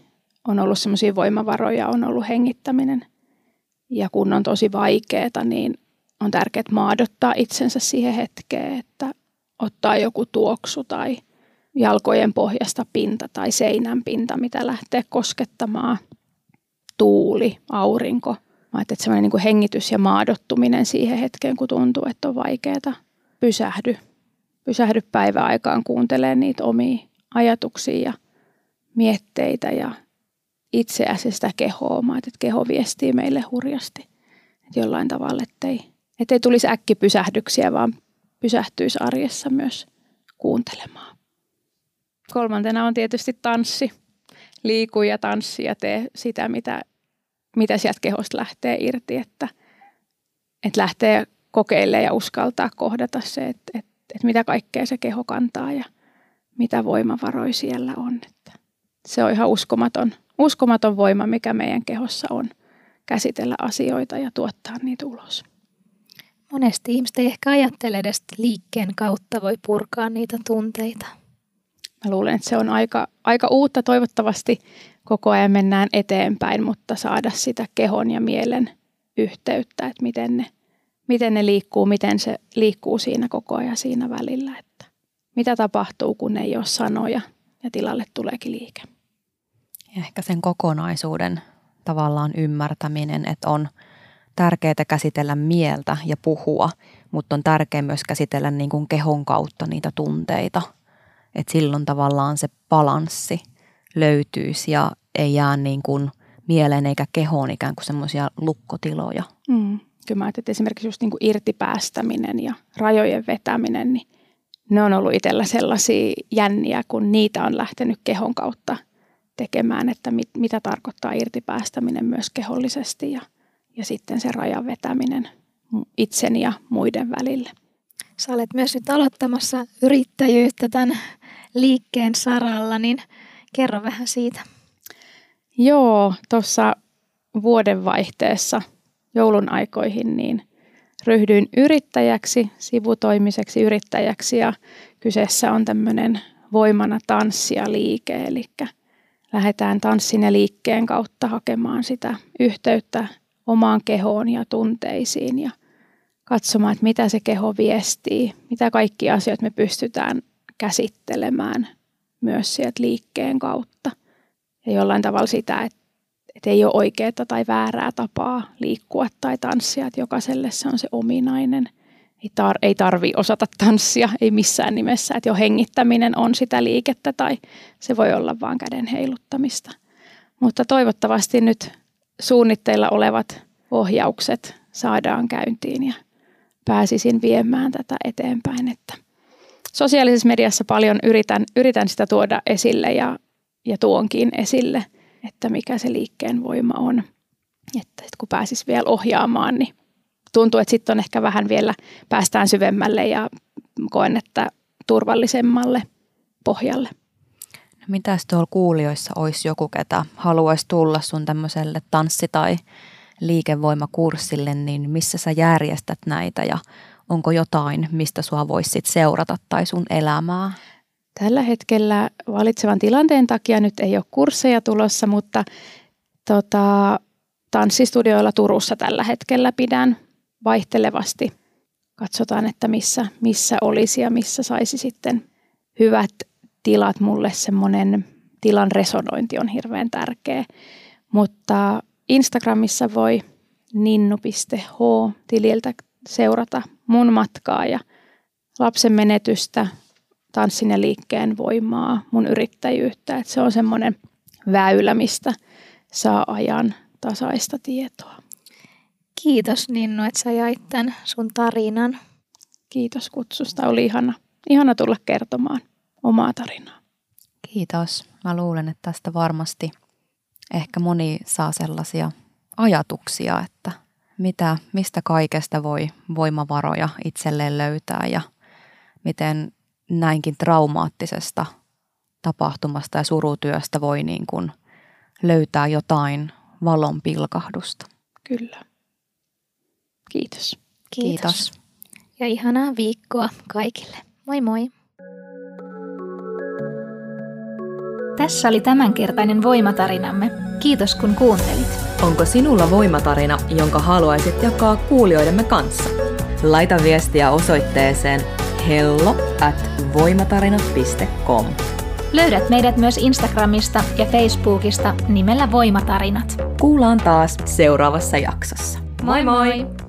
on ollut semmoisia voimavaroja, on ollut hengittäminen. Ja kun on tosi vaikeaa, niin on tärkeää maadottaa itsensä siihen hetkeen, että ottaa joku tuoksu tai jalkojen pohjasta pinta tai seinän pinta, mitä lähtee koskettamaan. Tuuli, aurinko. Mä ajattelin, että semmoinen niin hengitys ja maadottuminen siihen hetkeen, kun tuntuu, että on vaikeaa. Pysähdy. Pysähdy päiväaikaan kuuntelee niitä omia ajatuksia ja mietteitä ja itseäsi sitä kehoa. Mä että keho viestii meille hurjasti. Että jollain tavalla, ettei, ettei tulisi äkkipysähdyksiä, vaan pysähtyisi arjessa myös kuuntelemaan. Kolmantena on tietysti tanssi. Liiku ja tanssi ja tee sitä, mitä, mitä sieltä kehosta lähtee irti, että, että lähtee kokeilemaan ja uskaltaa kohdata se, että, että, että mitä kaikkea se keho kantaa ja mitä voimavaroja siellä on. Että se on ihan uskomaton uskomaton voima, mikä meidän kehossa on käsitellä asioita ja tuottaa niitä ulos. Monesti ihmiset ei ehkä ajattele edes liikkeen kautta voi purkaa niitä tunteita. Mä luulen, että se on aika, aika uutta. Toivottavasti koko ajan mennään eteenpäin, mutta saada sitä kehon ja mielen yhteyttä, että miten ne, miten ne liikkuu, miten se liikkuu siinä koko ajan siinä välillä. Että mitä tapahtuu, kun ei ole sanoja ja tilalle tuleekin liike ja ehkä sen kokonaisuuden tavallaan ymmärtäminen, että on tärkeää käsitellä mieltä ja puhua, mutta on tärkeää myös käsitellä niin kuin kehon kautta niitä tunteita. Että silloin tavallaan se balanssi löytyisi ja ei jää niin kuin mieleen eikä kehoon ikään kuin semmoisia lukkotiloja. Mm. Kyllä mä että esimerkiksi just niin kuin irtipäästäminen ja rajojen vetäminen, niin ne on ollut itsellä sellaisia jänniä, kun niitä on lähtenyt kehon kautta tekemään, että mit, mitä tarkoittaa irtipäästäminen myös kehollisesti ja, ja sitten se rajan vetäminen itseni ja muiden välille. Sä olet myös nyt aloittamassa yrittäjyyttä tämän liikkeen saralla, niin kerro vähän siitä. Joo, tuossa vuodenvaihteessa joulun aikoihin niin ryhdyin yrittäjäksi, sivutoimiseksi yrittäjäksi ja kyseessä on tämmöinen voimana tanssia liike, eli lähdetään tanssin ja liikkeen kautta hakemaan sitä yhteyttä omaan kehoon ja tunteisiin ja katsomaan, että mitä se keho viestii, mitä kaikki asiat me pystytään käsittelemään myös sieltä liikkeen kautta. Ja jollain tavalla sitä, että, että ei ole oikeaa tai väärää tapaa liikkua tai tanssia, että jokaiselle se on se ominainen. Ei, tar- ei tarvi osata tanssia, ei missään nimessä, että jo hengittäminen on sitä liikettä tai se voi olla vain käden heiluttamista. Mutta toivottavasti nyt suunnitteilla olevat ohjaukset saadaan käyntiin ja pääsisin viemään tätä eteenpäin. Että sosiaalisessa mediassa paljon yritän, yritän sitä tuoda esille ja, ja tuonkin esille, että mikä se liikkeen voima on. Että, kun pääsis vielä ohjaamaan, niin tuntuu, että sitten on ehkä vähän vielä päästään syvemmälle ja koen, että turvallisemmalle pohjalle. No mitäs tuolla kuulijoissa olisi joku, ketä haluaisi tulla sun tämmöiselle tanssi- tai liikevoimakurssille, niin missä sä järjestät näitä ja onko jotain, mistä sua voisi seurata tai sun elämää? Tällä hetkellä valitsevan tilanteen takia nyt ei ole kursseja tulossa, mutta tota, tanssistudioilla Turussa tällä hetkellä pidän vaihtelevasti. Katsotaan, että missä, missä olisi ja missä saisi sitten hyvät tilat. Mulle semmoinen tilan resonointi on hirveän tärkeä. Mutta Instagramissa voi ninnu.h tililtä seurata mun matkaa ja lapsen menetystä, tanssin ja liikkeen voimaa, mun yrittäjyyttä. Että se on semmoinen väylä, mistä saa ajan tasaista tietoa. Kiitos Ninnu, että sä jait tämän sun tarinan. Kiitos kutsusta. Oli ihana, ihana tulla kertomaan omaa tarinaa. Kiitos. Mä luulen, että tästä varmasti ehkä moni saa sellaisia ajatuksia, että mitä, mistä kaikesta voi voimavaroja itselleen löytää ja miten näinkin traumaattisesta tapahtumasta ja surutyöstä voi niin kuin löytää jotain valon pilkahdusta. Kyllä. Kiitos. Kiitos. Kiitos. Ja ihanaa viikkoa kaikille. Moi moi. Tässä oli tämänkertainen voimatarinamme. Kiitos kun kuuntelit. Onko sinulla voimatarina, jonka haluaisit jakaa kuulijoidemme kanssa? Laita viestiä osoitteeseen hello at voimatarinat.com. Löydät meidät myös Instagramista ja Facebookista nimellä Voimatarinat. Kuullaan taas seuraavassa jaksossa. Moi moi! moi.